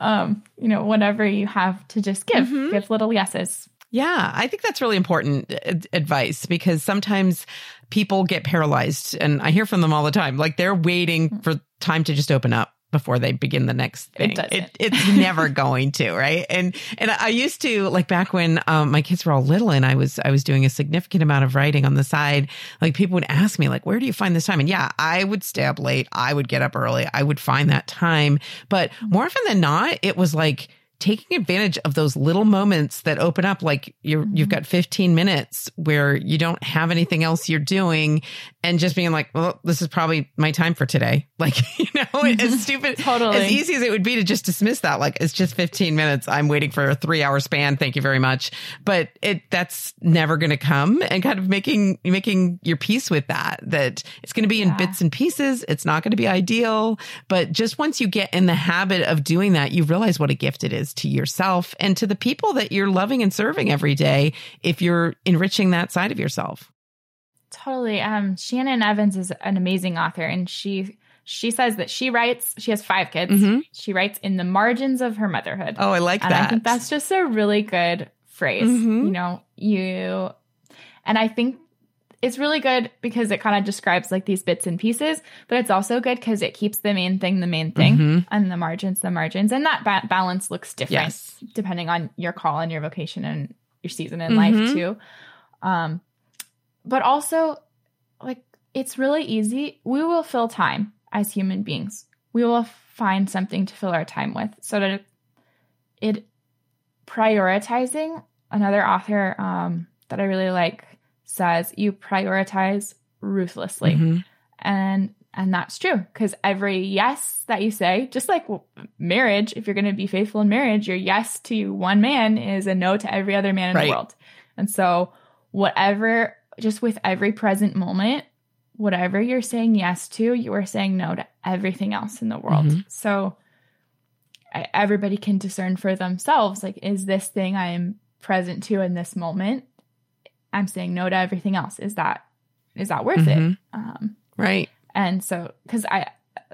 um, you know, whatever you have to just give, mm-hmm. give little yeses. Yeah, I think that's really important advice because sometimes people get paralyzed and I hear from them all the time. Like they're waiting mm. for time to just open up before they begin the next thing. It, it it's never going to, right? And and I used to like back when um, my kids were all little and I was I was doing a significant amount of writing on the side. Like people would ask me like, "Where do you find this time?" And yeah, I would stay up late. I would get up early. I would find that time, but more often than not, it was like taking advantage of those little moments that open up like you mm-hmm. you've got 15 minutes where you don't have anything else you're doing and just being like well this is probably my time for today. Like you know as stupid totally. as easy as it would be to just dismiss that like it's just 15 minutes. I'm waiting for a 3 hour span. Thank you very much. But it that's never going to come and kind of making making your peace with that that it's going to be yeah. in bits and pieces. It's not going to be ideal. But just once you get in the habit of doing that you realize what a gift it is is to yourself and to the people that you're loving and serving every day if you're enriching that side of yourself. Totally. Um, Shannon Evans is an amazing author and she she says that she writes she has five kids mm-hmm. she writes in the margins of her motherhood oh i like and that i think that's just a really good phrase mm-hmm. you know you and i think it's really good because it kind of describes like these bits and pieces, but it's also good because it keeps the main thing the main thing mm-hmm. and the margins the margins. And that ba- balance looks different yes. depending on your call and your vocation and your season in mm-hmm. life too. Um, but also like it's really easy. We will fill time as human beings. We will find something to fill our time with. So that it prioritizing another author um, that I really like says you prioritize ruthlessly. Mm-hmm. And and that's true because every yes that you say, just like marriage, if you're going to be faithful in marriage, your yes to one man is a no to every other man in right. the world. And so, whatever, just with every present moment, whatever you're saying yes to, you are saying no to everything else in the world. Mm-hmm. So, everybody can discern for themselves like, is this thing I am present to in this moment? I'm saying no to everything else. Is that is that worth mm-hmm. it? Um, right. And so, because I,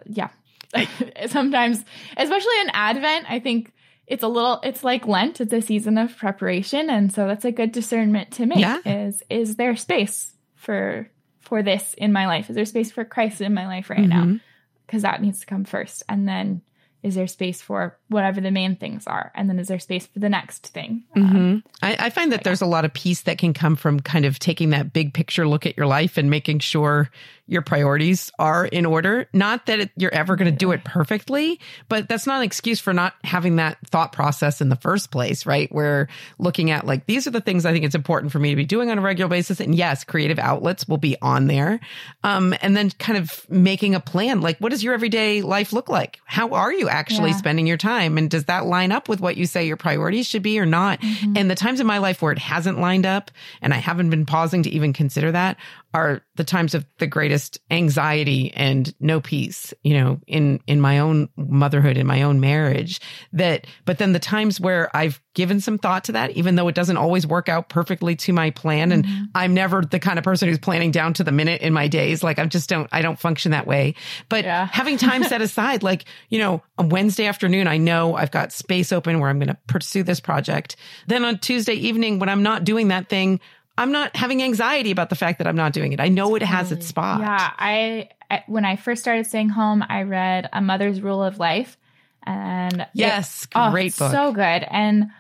yeah, sometimes, especially in Advent, I think it's a little, it's like Lent. It's a season of preparation, and so that's a good discernment to make. Yeah. Is is there space for for this in my life? Is there space for Christ in my life right mm-hmm. now? Because that needs to come first, and then is there space for whatever the main things are and then is there space for the next thing mm-hmm. um, I, I, find that there's a lot of peace that can come from kind of taking that big picture look at your life and making sure your priorities are in order. Not that it, you're ever going to do it perfectly, but that's not an excuse for not having that thought process in the first place, right? Where looking at like, these are the things I think it's important for me to be doing on a regular basis. And yes, creative outlets will be on there. Um, and then kind of making a plan. Like, what does your everyday life look like? How are you actually yeah. spending your time? And does that line up with what you say your priorities should be or not? Mm-hmm. And the times in my life where it hasn't lined up and I haven't been pausing to even consider that are the times of the greatest anxiety and no peace, you know, in, in my own motherhood, in my own marriage that, but then the times where I've given some thought to that, even though it doesn't always work out perfectly to my plan. And mm-hmm. I'm never the kind of person who's planning down to the minute in my days. Like I just don't, I don't function that way, but yeah. having time set aside, like, you know, a Wednesday afternoon, I know I've got space open where I'm going to pursue this project. Then on Tuesday evening, when I'm not doing that thing, I'm not having anxiety about the fact that I'm not doing it. I know it has its spot. Yeah, I, I when I first started staying home, I read A Mother's Rule of Life, and yes, it, great oh, book, so good. And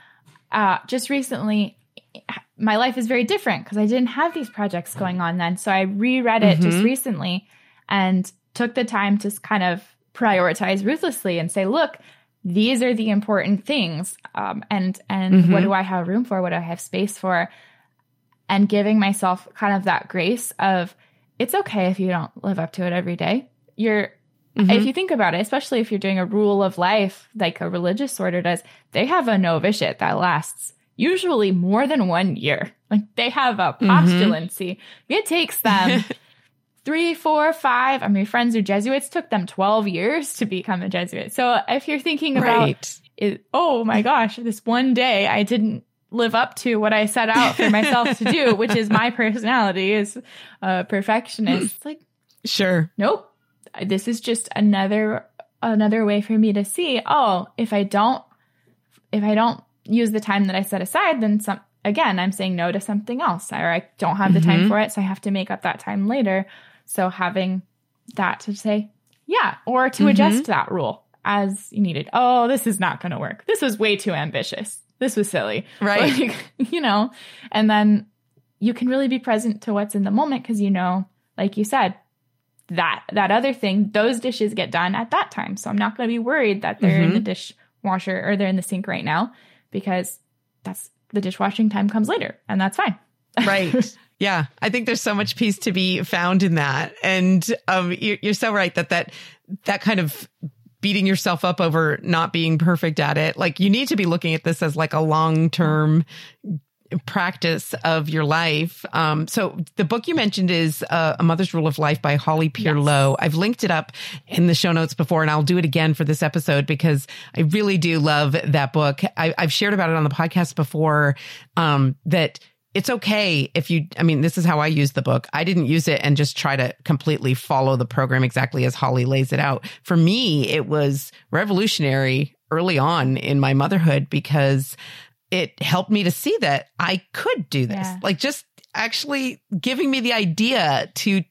uh, just recently, my life is very different because I didn't have these projects going on then. So I reread it mm-hmm. just recently and took the time to kind of prioritize ruthlessly and say, look, these are the important things, um, and and mm-hmm. what do I have room for? What do I have space for? And giving myself kind of that grace of it's okay if you don't live up to it every day. You're Mm-hmm. If you think about it, especially if you're doing a rule of life like a religious order does, they have a novitiate that lasts usually more than one year. Like they have a mm-hmm. postulancy. Mm-hmm. It takes them three, four, five. I mean, your friends who Jesuits took them 12 years to become a Jesuit. So if you're thinking about, right. it, oh my gosh, this one day I didn't live up to what I set out for myself to do, which is my personality is a perfectionist. It's like, sure. Nope. This is just another another way for me to see, oh, if I don't if I don't use the time that I set aside, then some again, I'm saying no to something else or I don't have the mm-hmm. time for it, so I have to make up that time later. So having that to say, yeah, or to mm-hmm. adjust that rule as you needed. Oh, this is not going to work. This was way too ambitious this was silly. Right. Like, you know, and then you can really be present to what's in the moment because you know, like you said, that that other thing, those dishes get done at that time. So I'm not going to be worried that they're mm-hmm. in the dishwasher or they're in the sink right now because that's the dishwashing time comes later and that's fine. right. Yeah, I think there's so much peace to be found in that, and um, you're, you're so right that that that kind of beating yourself up over not being perfect at it. Like you need to be looking at this as like a long term practice of your life. Um, so the book you mentioned is uh, A Mother's Rule of Life by Holly Pierlot Yes. I've linked it up in the show notes before, and I'll do it again for this episode because I really do love that book. I, have shared about it on the podcast before. Um, that it's okay if you, I mean, this is how I use the book. I didn't use it and just try to completely follow the program exactly as Holly lays it out. For me, it was revolutionary early on in my motherhood because it helped me to see that I could do this. Yeah. Like just actually giving me the idea to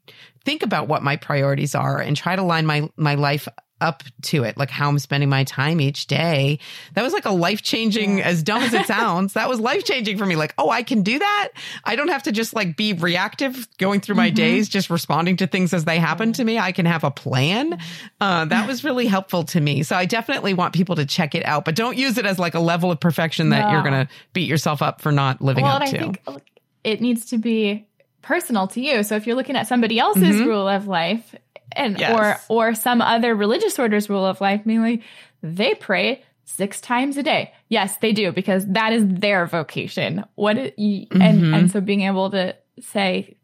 think about what my priorities are and try to line my, my life up to it, like how I'm spending my time each day. That was like a life changing, yeah. as dumb as it sounds, that was life changing for me. Like, oh, I can do that. I don't have to just like be reactive going through my mm-hmm. days, just responding to things as they happen to me. I can have a plan. Uh, that was really helpful to me. So I definitely want people to check it out, but don't use it as like a level of perfection that no. you're going to beat yourself up for not living well, up to. I think it needs to be personal to you. So if you're looking at somebody else's mm-hmm. rule of life and yes. or or some other religious order's rule of life, meaning they pray six times a day. Yes, they do because that is their vocation. What it, mm-hmm. and and so being able to say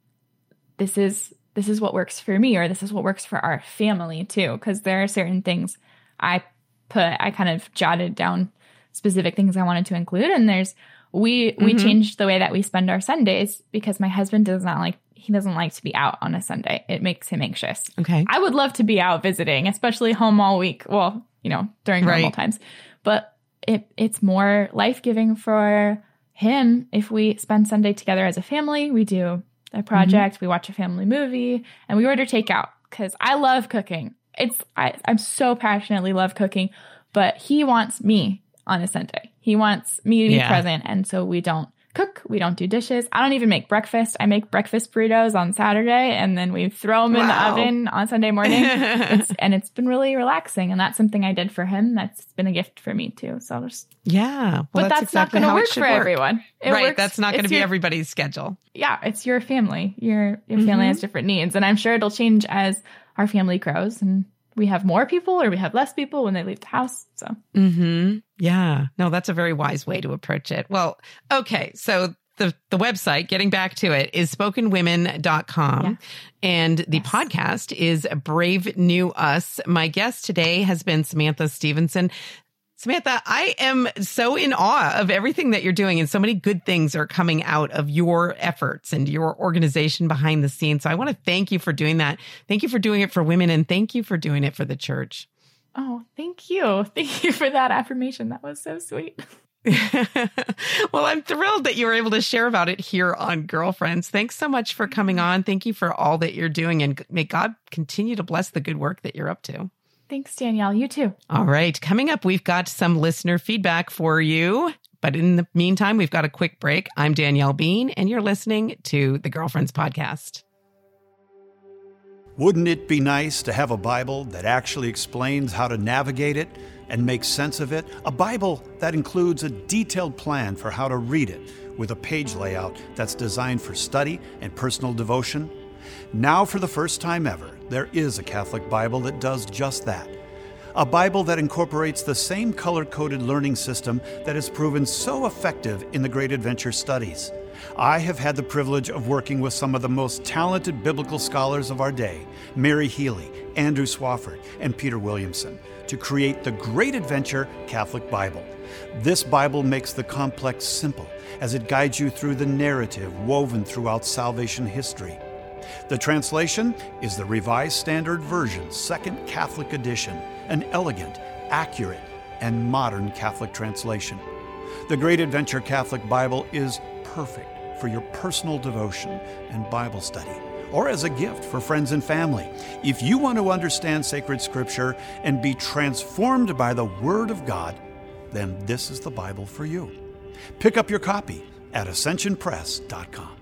this is this is what works for me or this is what works for our family too because there are certain things I put I kind of jotted down specific things I wanted to include and there's we mm-hmm. we changed the way that we spend our Sundays because my husband does not like he doesn't like to be out on a Sunday. It makes him anxious. Okay. I would love to be out visiting, especially home all week. Well, you know, during right. normal times. But it it's more life-giving for him if we spend Sunday together as a family. We do a project, mm-hmm. we watch a family movie, and we order takeout cuz I love cooking. It's I, I'm so passionately love cooking, but he wants me on a Sunday. He wants me to be yeah. present. And so we don't cook. We don't do dishes. I don't even make breakfast. I make breakfast burritos on Saturday and then we throw them wow. in the oven on Sunday morning. it's, and it's been really relaxing. And that's something I did for him. That's been a gift for me too. So I'll just. Yeah. Well, but that's, that's exactly not going to work for work. everyone. It right. Works, that's not going to be your, everybody's schedule. Yeah. It's your family. Your, your family mm-hmm. has different needs. And I'm sure it'll change as our family grows and we have more people or we have less people when they leave the house. So, mm-hmm. yeah, no, that's a very wise way to approach it. Well, okay. So the, the website, getting back to it, is spokenwomen.com. Yeah. And the yes. podcast is Brave New Us. My guest today has been Samantha Stevenson. Samantha, I am so in awe of everything that you're doing, and so many good things are coming out of your efforts and your organization behind the scenes. So I want to thank you for doing that. Thank you for doing it for women, and thank you for doing it for the church. Oh, thank you. Thank you for that affirmation. That was so sweet. well, I'm thrilled that you were able to share about it here on Girlfriends. Thanks so much for coming mm-hmm. on. Thank you for all that you're doing, and may God continue to bless the good work that you're up to. Thanks, Danielle. You too. All right. Coming up, we've got some listener feedback for you. But in the meantime, we've got a quick break. I'm Danielle Bean, and you're listening to the Girlfriends Podcast. Wouldn't it be nice to have a Bible that actually explains how to navigate it and make sense of it? A Bible that includes a detailed plan for how to read it with a page layout that's designed for study and personal devotion? Now, for the first time ever, there is a Catholic Bible that does just that. A Bible that incorporates the same color coded learning system that has proven so effective in the Great Adventure studies. I have had the privilege of working with some of the most talented biblical scholars of our day Mary Healy, Andrew Swafford, and Peter Williamson to create the Great Adventure Catholic Bible. This Bible makes the complex simple as it guides you through the narrative woven throughout salvation history. The translation is the Revised Standard Version, Second Catholic Edition, an elegant, accurate, and modern Catholic translation. The Great Adventure Catholic Bible is perfect for your personal devotion and Bible study, or as a gift for friends and family. If you want to understand sacred scripture and be transformed by the Word of God, then this is the Bible for you. Pick up your copy at ascensionpress.com.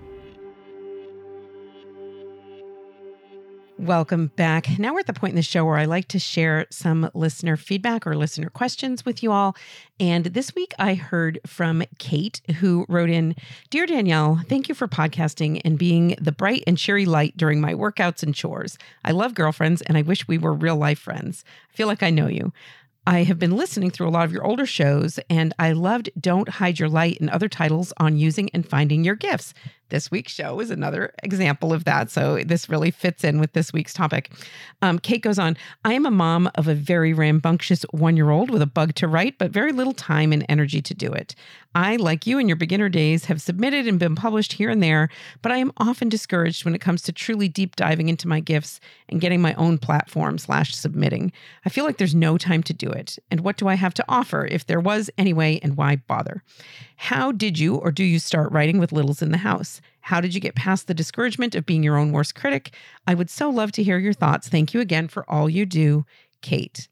Welcome back. Now we're at the point in the show where I like to share some listener feedback or listener questions with you all. And this week I heard from Kate, who wrote in Dear Danielle, thank you for podcasting and being the bright and cheery light during my workouts and chores. I love girlfriends and I wish we were real life friends. I feel like I know you. I have been listening through a lot of your older shows, and I loved Don't Hide Your Light and other titles on using and finding your gifts. This week's show is another example of that. So this really fits in with this week's topic. Um, Kate goes on I am a mom of a very rambunctious one year old with a bug to write, but very little time and energy to do it. I, like you in your beginner days, have submitted and been published here and there, but I am often discouraged when it comes to truly deep diving into my gifts and getting my own platform slash submitting. I feel like there's no time to do it. And what do I have to offer if there was anyway, and why bother? How did you or do you start writing with littles in the house? How did you get past the discouragement of being your own worst critic? I would so love to hear your thoughts. Thank you again for all you do. Kate.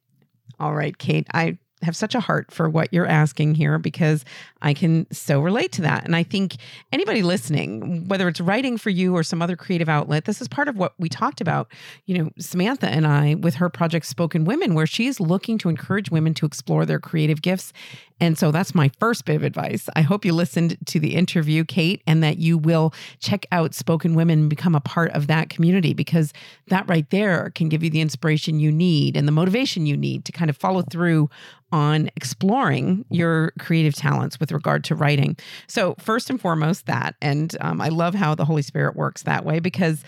All right, Kate, I have such a heart for what you're asking here because I can so relate to that. And I think anybody listening, whether it's writing for you or some other creative outlet, this is part of what we talked about, you know, Samantha and I with her project Spoken Women, where she's looking to encourage women to explore their creative gifts. And so that's my first bit of advice. I hope you listened to the interview, Kate, and that you will check out Spoken Women and become a part of that community because that right there can give you the inspiration you need and the motivation you need to kind of follow through on exploring your creative talents with regard to writing. So, first and foremost, that. And um, I love how the Holy Spirit works that way because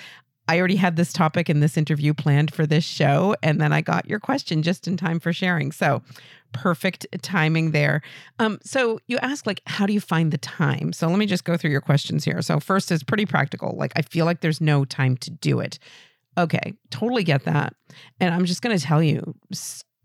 I already had this topic in this interview planned for this show. And then I got your question just in time for sharing. So, perfect timing there. Um, so, you ask, like, how do you find the time? So, let me just go through your questions here. So, first is pretty practical. Like, I feel like there's no time to do it. Okay, totally get that. And I'm just going to tell you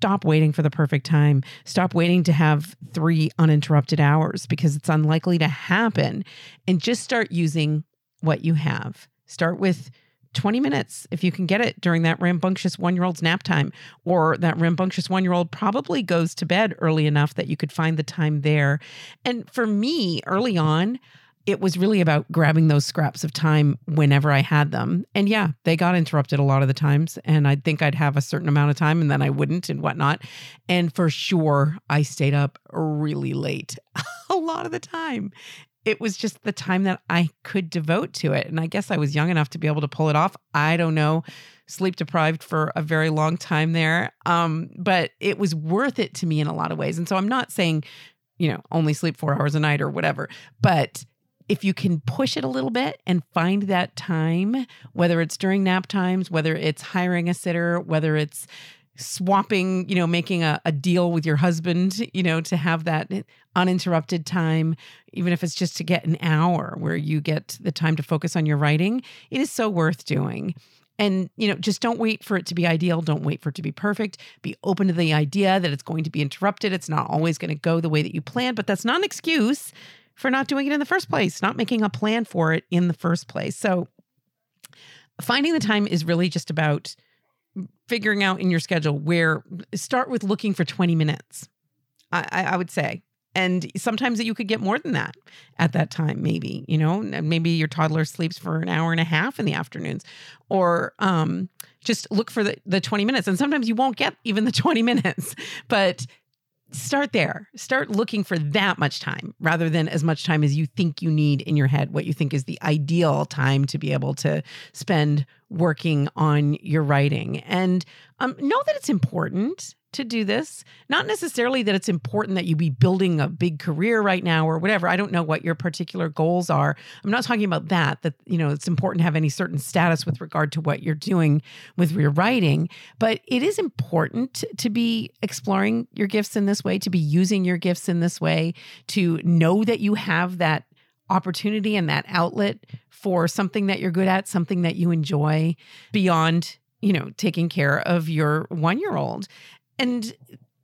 stop waiting for the perfect time. Stop waiting to have three uninterrupted hours because it's unlikely to happen. And just start using what you have. Start with 20 minutes if you can get it during that rambunctious one year old's nap time, or that rambunctious one year old probably goes to bed early enough that you could find the time there. And for me, early on, it was really about grabbing those scraps of time whenever I had them. And yeah, they got interrupted a lot of the times. And I'd think I'd have a certain amount of time and then I wouldn't and whatnot. And for sure, I stayed up really late a lot of the time. It was just the time that I could devote to it. And I guess I was young enough to be able to pull it off. I don't know. Sleep deprived for a very long time there. Um, but it was worth it to me in a lot of ways. And so I'm not saying, you know, only sleep four hours a night or whatever, but if you can push it a little bit and find that time, whether it's during nap times, whether it's hiring a sitter, whether it's swapping, you know, making a, a deal with your husband, you know, to have that uninterrupted time, even if it's just to get an hour where you get the time to focus on your writing, it is so worth doing. And, you know, just don't wait for it to be ideal. Don't wait for it to be perfect. Be open to the idea that it's going to be interrupted. It's not always going to go the way that you planned, but that's not an excuse for not doing it in the first place, not making a plan for it in the first place. So, finding the time is really just about figuring out in your schedule where start with looking for 20 minutes. I, I would say. And sometimes you could get more than that at that time, maybe, you know, maybe your toddler sleeps for an hour and a half in the afternoons, or um, just look for the, the 20 minutes. And sometimes you won't get even the 20 minutes, but start there. Start looking for that much time rather than as much time as you think you need in your head, what you think is the ideal time to be able to spend working on your writing. And um, know that it's important to do this. Not necessarily that it's important that you be building a big career right now or whatever. I don't know what your particular goals are. I'm not talking about that, that, you know, it's important to have any certain status with regard to what you're doing with your writing. But it is important to be exploring your gifts in this way, to be using your gifts in this way, to know that you have that opportunity and that outlet for something that you're good at, something that you enjoy beyond you know, taking care of your one year old and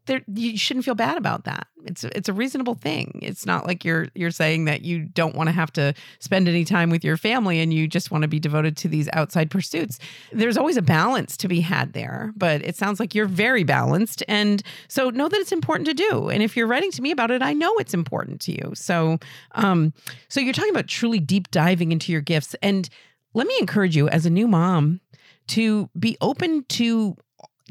there, you shouldn't feel bad about that. It's it's a reasonable thing. It's not like you're you're saying that you don't want to have to spend any time with your family and you just want to be devoted to these outside pursuits. There's always a balance to be had there, but it sounds like you're very balanced and so know that it's important to do. And if you're writing to me about it, I know it's important to you. So um so you're talking about truly deep diving into your gifts and let me encourage you as a new mom to be open to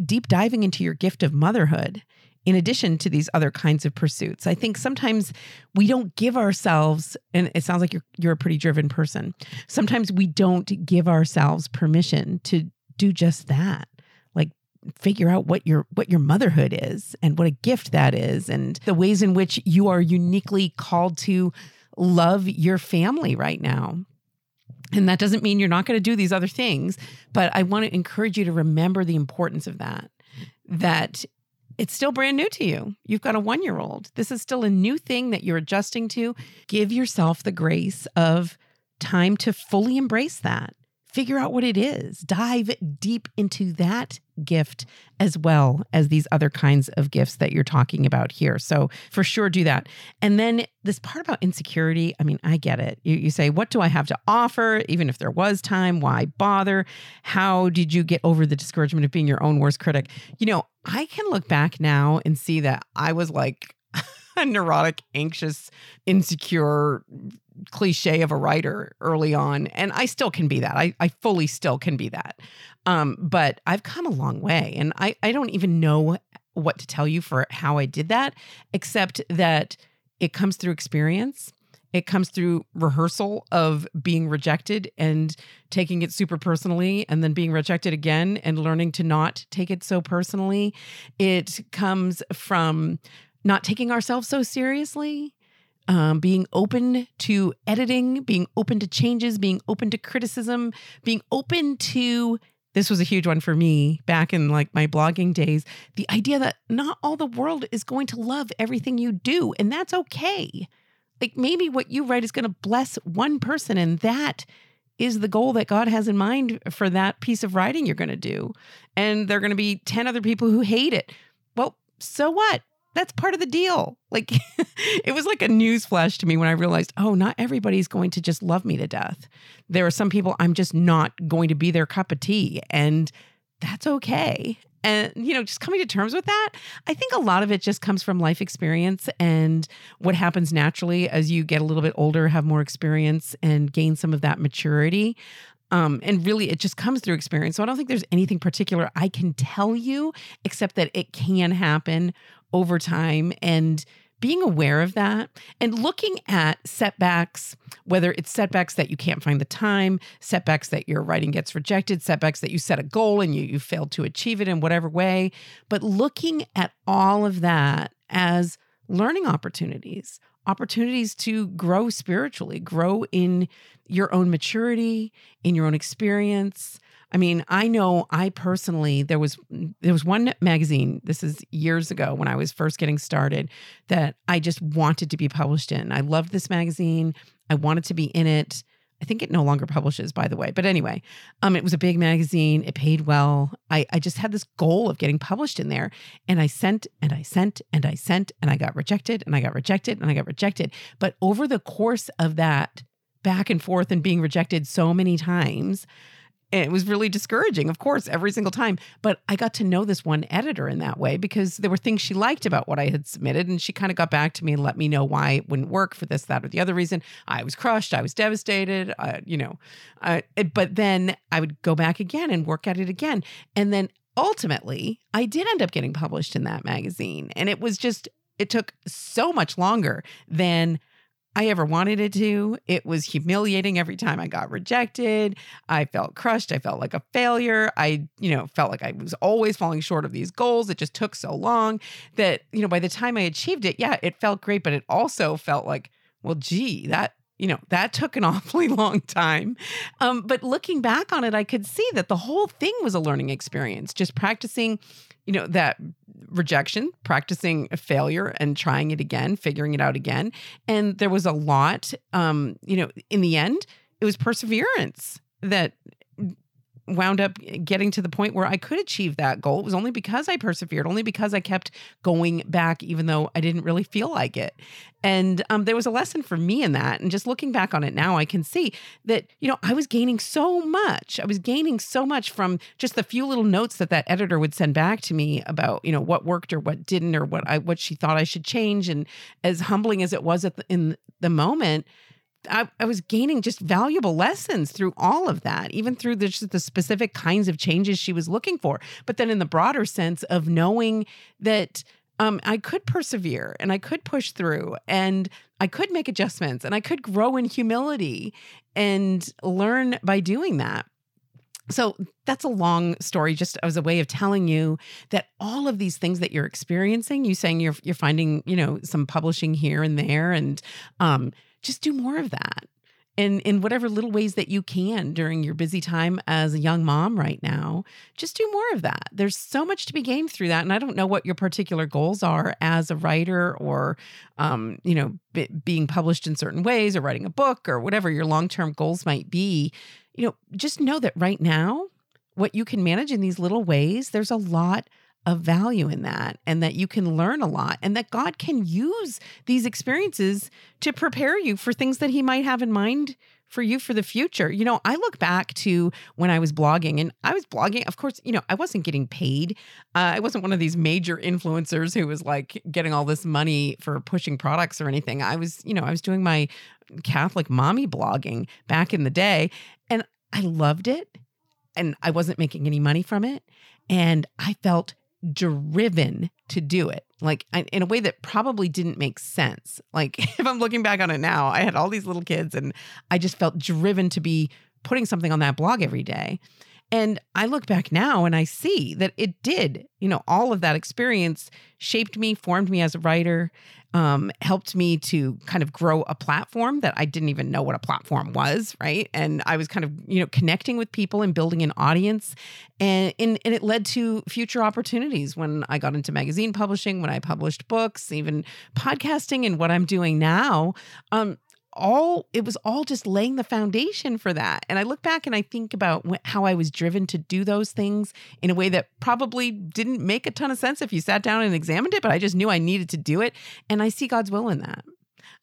deep diving into your gift of motherhood in addition to these other kinds of pursuits. I think sometimes we don't give ourselves and it sounds like you're you're a pretty driven person. Sometimes we don't give ourselves permission to do just that. Like figure out what your what your motherhood is and what a gift that is and the ways in which you are uniquely called to love your family right now. And that doesn't mean you're not going to do these other things, but I want to encourage you to remember the importance of that. That it's still brand new to you. You've got a one year old. This is still a new thing that you're adjusting to. Give yourself the grace of time to fully embrace that. Figure out what it is. Dive deep into that gift as well as these other kinds of gifts that you're talking about here. So, for sure, do that. And then this part about insecurity I mean, I get it. You, you say, What do I have to offer? Even if there was time, why bother? How did you get over the discouragement of being your own worst critic? You know, I can look back now and see that I was like, a neurotic, anxious, insecure cliche of a writer early on. And I still can be that. I, I fully still can be that. Um, but I've come a long way. And I, I don't even know what to tell you for how I did that, except that it comes through experience. It comes through rehearsal of being rejected and taking it super personally, and then being rejected again and learning to not take it so personally. It comes from not taking ourselves so seriously, um, being open to editing, being open to changes, being open to criticism, being open to this was a huge one for me back in like my blogging days the idea that not all the world is going to love everything you do and that's okay. Like maybe what you write is going to bless one person and that is the goal that God has in mind for that piece of writing you're going to do and there're going to be 10 other people who hate it. Well so what that's part of the deal. Like it was like a news flash to me when I realized, oh, not everybody's going to just love me to death. There are some people I'm just not going to be their cup of tea. And that's okay. And, you know, just coming to terms with that, I think a lot of it just comes from life experience and what happens naturally as you get a little bit older, have more experience, and gain some of that maturity. Um, and really, it just comes through experience. So I don't think there's anything particular I can tell you, except that it can happen over time and being aware of that and looking at setbacks, whether it's setbacks that you can't find the time, setbacks that your writing gets rejected, setbacks that you set a goal and you, you failed to achieve it in whatever way, but looking at all of that as learning opportunities, opportunities to grow spiritually, grow in your own maturity, in your own experience, I mean, I know I personally there was there was one magazine, this is years ago when I was first getting started, that I just wanted to be published in. I loved this magazine. I wanted to be in it. I think it no longer publishes, by the way. But anyway, um, it was a big magazine. It paid well. I, I just had this goal of getting published in there. And I sent and I sent and I sent and I got rejected and I got rejected and I got rejected. But over the course of that back and forth and being rejected so many times, and it was really discouraging, of course, every single time. But I got to know this one editor in that way because there were things she liked about what I had submitted. And she kind of got back to me and let me know why it wouldn't work for this, that, or the other reason. I was crushed. I was devastated, uh, you know. Uh, but then I would go back again and work at it again. And then ultimately, I did end up getting published in that magazine. And it was just, it took so much longer than I ever wanted it to. It was humiliating every time I got rejected. I felt crushed. I felt like a failure. I, you know, felt like I was always falling short of these goals. It just took so long that, you know, by the time I achieved it, yeah, it felt great, but it also felt like, well, gee, that you know that took an awfully long time um, but looking back on it i could see that the whole thing was a learning experience just practicing you know that rejection, practicing a failure and trying it again, figuring it out again. And there was a lot, um, you know, in the end, it was perseverance that wound up getting to the point where I could achieve that goal. It was only because I persevered, only because I kept going back, even though I didn't really feel like it. And um, there was a lesson for me in that. And just looking back on it now, I can see that, you know, I was gaining so much. I was gaining so much from just the few little notes that that editor would send back to me about, you know, what worked or what didn't or what I, what she thought I should change. And as humbling as it was the, in the moment, I, I, was gaining just valuable lessons through all of that, even through the, just the specific kinds of changes she was looking for. But then in the broader sense of knowing that um, I could persevere and I could push through and I could make adjustments and I could grow in humility and learn by doing that. So that's a long story, just as a way of telling you that all of these things that you're experiencing, you saying you're you're finding, you know, some publishing here and there, and um, just do more of that in in whatever little ways that you can during your busy time as a young mom right now. Just do more of that. There's so much to be gained through that and i don't know what your particular goals are as a writer or um, you know b- being published in certain ways or writing a book or whatever your long-term goals might be. You know just know that right now what you can manage in these little ways there's a lot of value in that and that you can learn a lot and that God can use these experiences to prepare you for things that he might have in mind for you for the future. You know, I look back to when I was blogging and I was blogging, of course, you know, I wasn't getting paid. Uh, I wasn't one of these major influencers who was like getting all this money for pushing products or anything. I was, you know, I was doing my Catholic mommy blogging back in the day and I loved it and I wasn't making any money from it. And I felt driven to do it like in a way that probably didn't make sense. Like if i'm looking back on it now i had all these little kids and i just felt driven to be putting something on that blog every day. And I look back now and I see that it did, you know, all of that experience shaped me, formed me as a writer, um, helped me to kind of grow a platform that I didn't even know what a platform was, right? And I was kind of, you know, connecting with people and building an audience. And, and, and it led to future opportunities when I got into magazine publishing, when I published books, even podcasting, and what I'm doing now. Um, all it was all just laying the foundation for that. And i look back and i think about how i was driven to do those things in a way that probably didn't make a ton of sense if you sat down and examined it but i just knew i needed to do it. And i see god's will in that.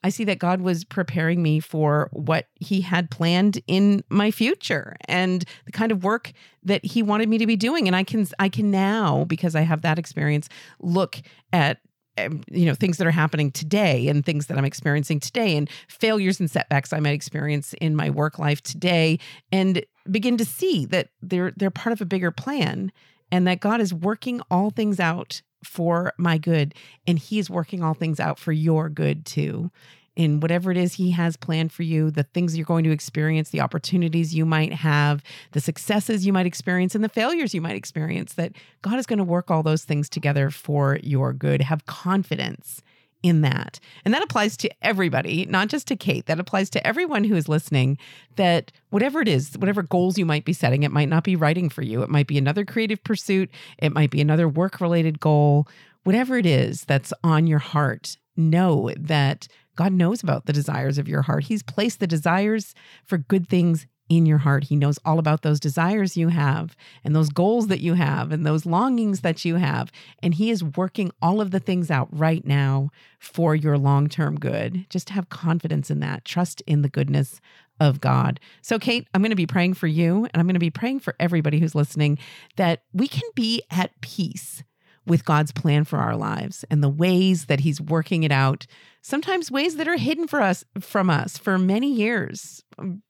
I see that god was preparing me for what he had planned in my future and the kind of work that he wanted me to be doing. And i can i can now because i have that experience look at Um, you know things that are happening today and things that i'm experiencing today and failures and setbacks i might experience in my work life today and begin to see that they're they're part of a bigger plan and that god is working all things out for my good and he is working all things out for your good too in whatever it is He has planned for you, the things you're going to experience, the opportunities you might have, the successes you might experience, and the failures you might experience, that God is going to work all those things together for your good. Have confidence in that. And that applies to everybody, not just to Kate. That applies to everyone who is listening that whatever it is, whatever goals you might be setting, it might not be writing for you. It might be another creative pursuit. It might be another work related goal. Whatever it is that's on your heart, know that God knows about the desires of your heart. He's placed the desires for good things in your heart. He knows all about those desires you have and those goals that you have and those longings that you have. And He is working all of the things out right now for your long term good. Just have confidence in that. Trust in the goodness of God. So, Kate, I'm going to be praying for you and I'm going to be praying for everybody who's listening that we can be at peace with God's plan for our lives and the ways that he's working it out, sometimes ways that are hidden for us from us for many years, um,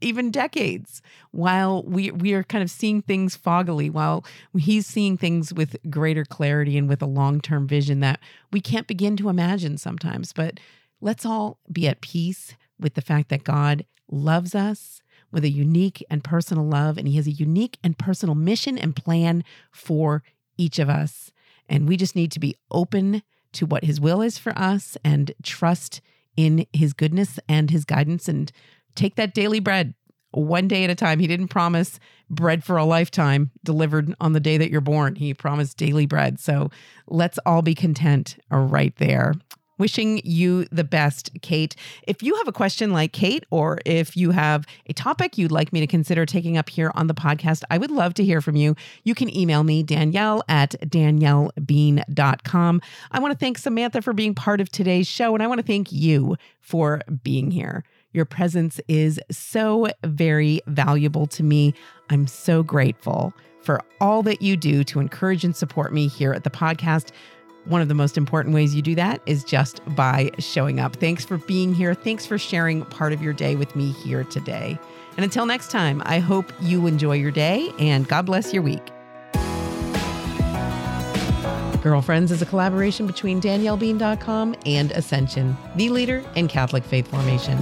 even decades, while we we are kind of seeing things foggily, while he's seeing things with greater clarity and with a long-term vision that we can't begin to imagine sometimes. But let's all be at peace with the fact that God loves us with a unique and personal love, and He has a unique and personal mission and plan for each of us. And we just need to be open to what his will is for us and trust in his goodness and his guidance and take that daily bread one day at a time. He didn't promise bread for a lifetime delivered on the day that you're born. He promised daily bread. So let's all be content right there. Wishing you the best, Kate. If you have a question like Kate, or if you have a topic you'd like me to consider taking up here on the podcast, I would love to hear from you. You can email me, Danielle at daniellebean.com. I want to thank Samantha for being part of today's show, and I want to thank you for being here. Your presence is so very valuable to me. I'm so grateful for all that you do to encourage and support me here at the podcast. One of the most important ways you do that is just by showing up. Thanks for being here. Thanks for sharing part of your day with me here today. And until next time, I hope you enjoy your day and God bless your week. Girlfriends is a collaboration between DanielleBean.com and Ascension, the leader in Catholic faith formation.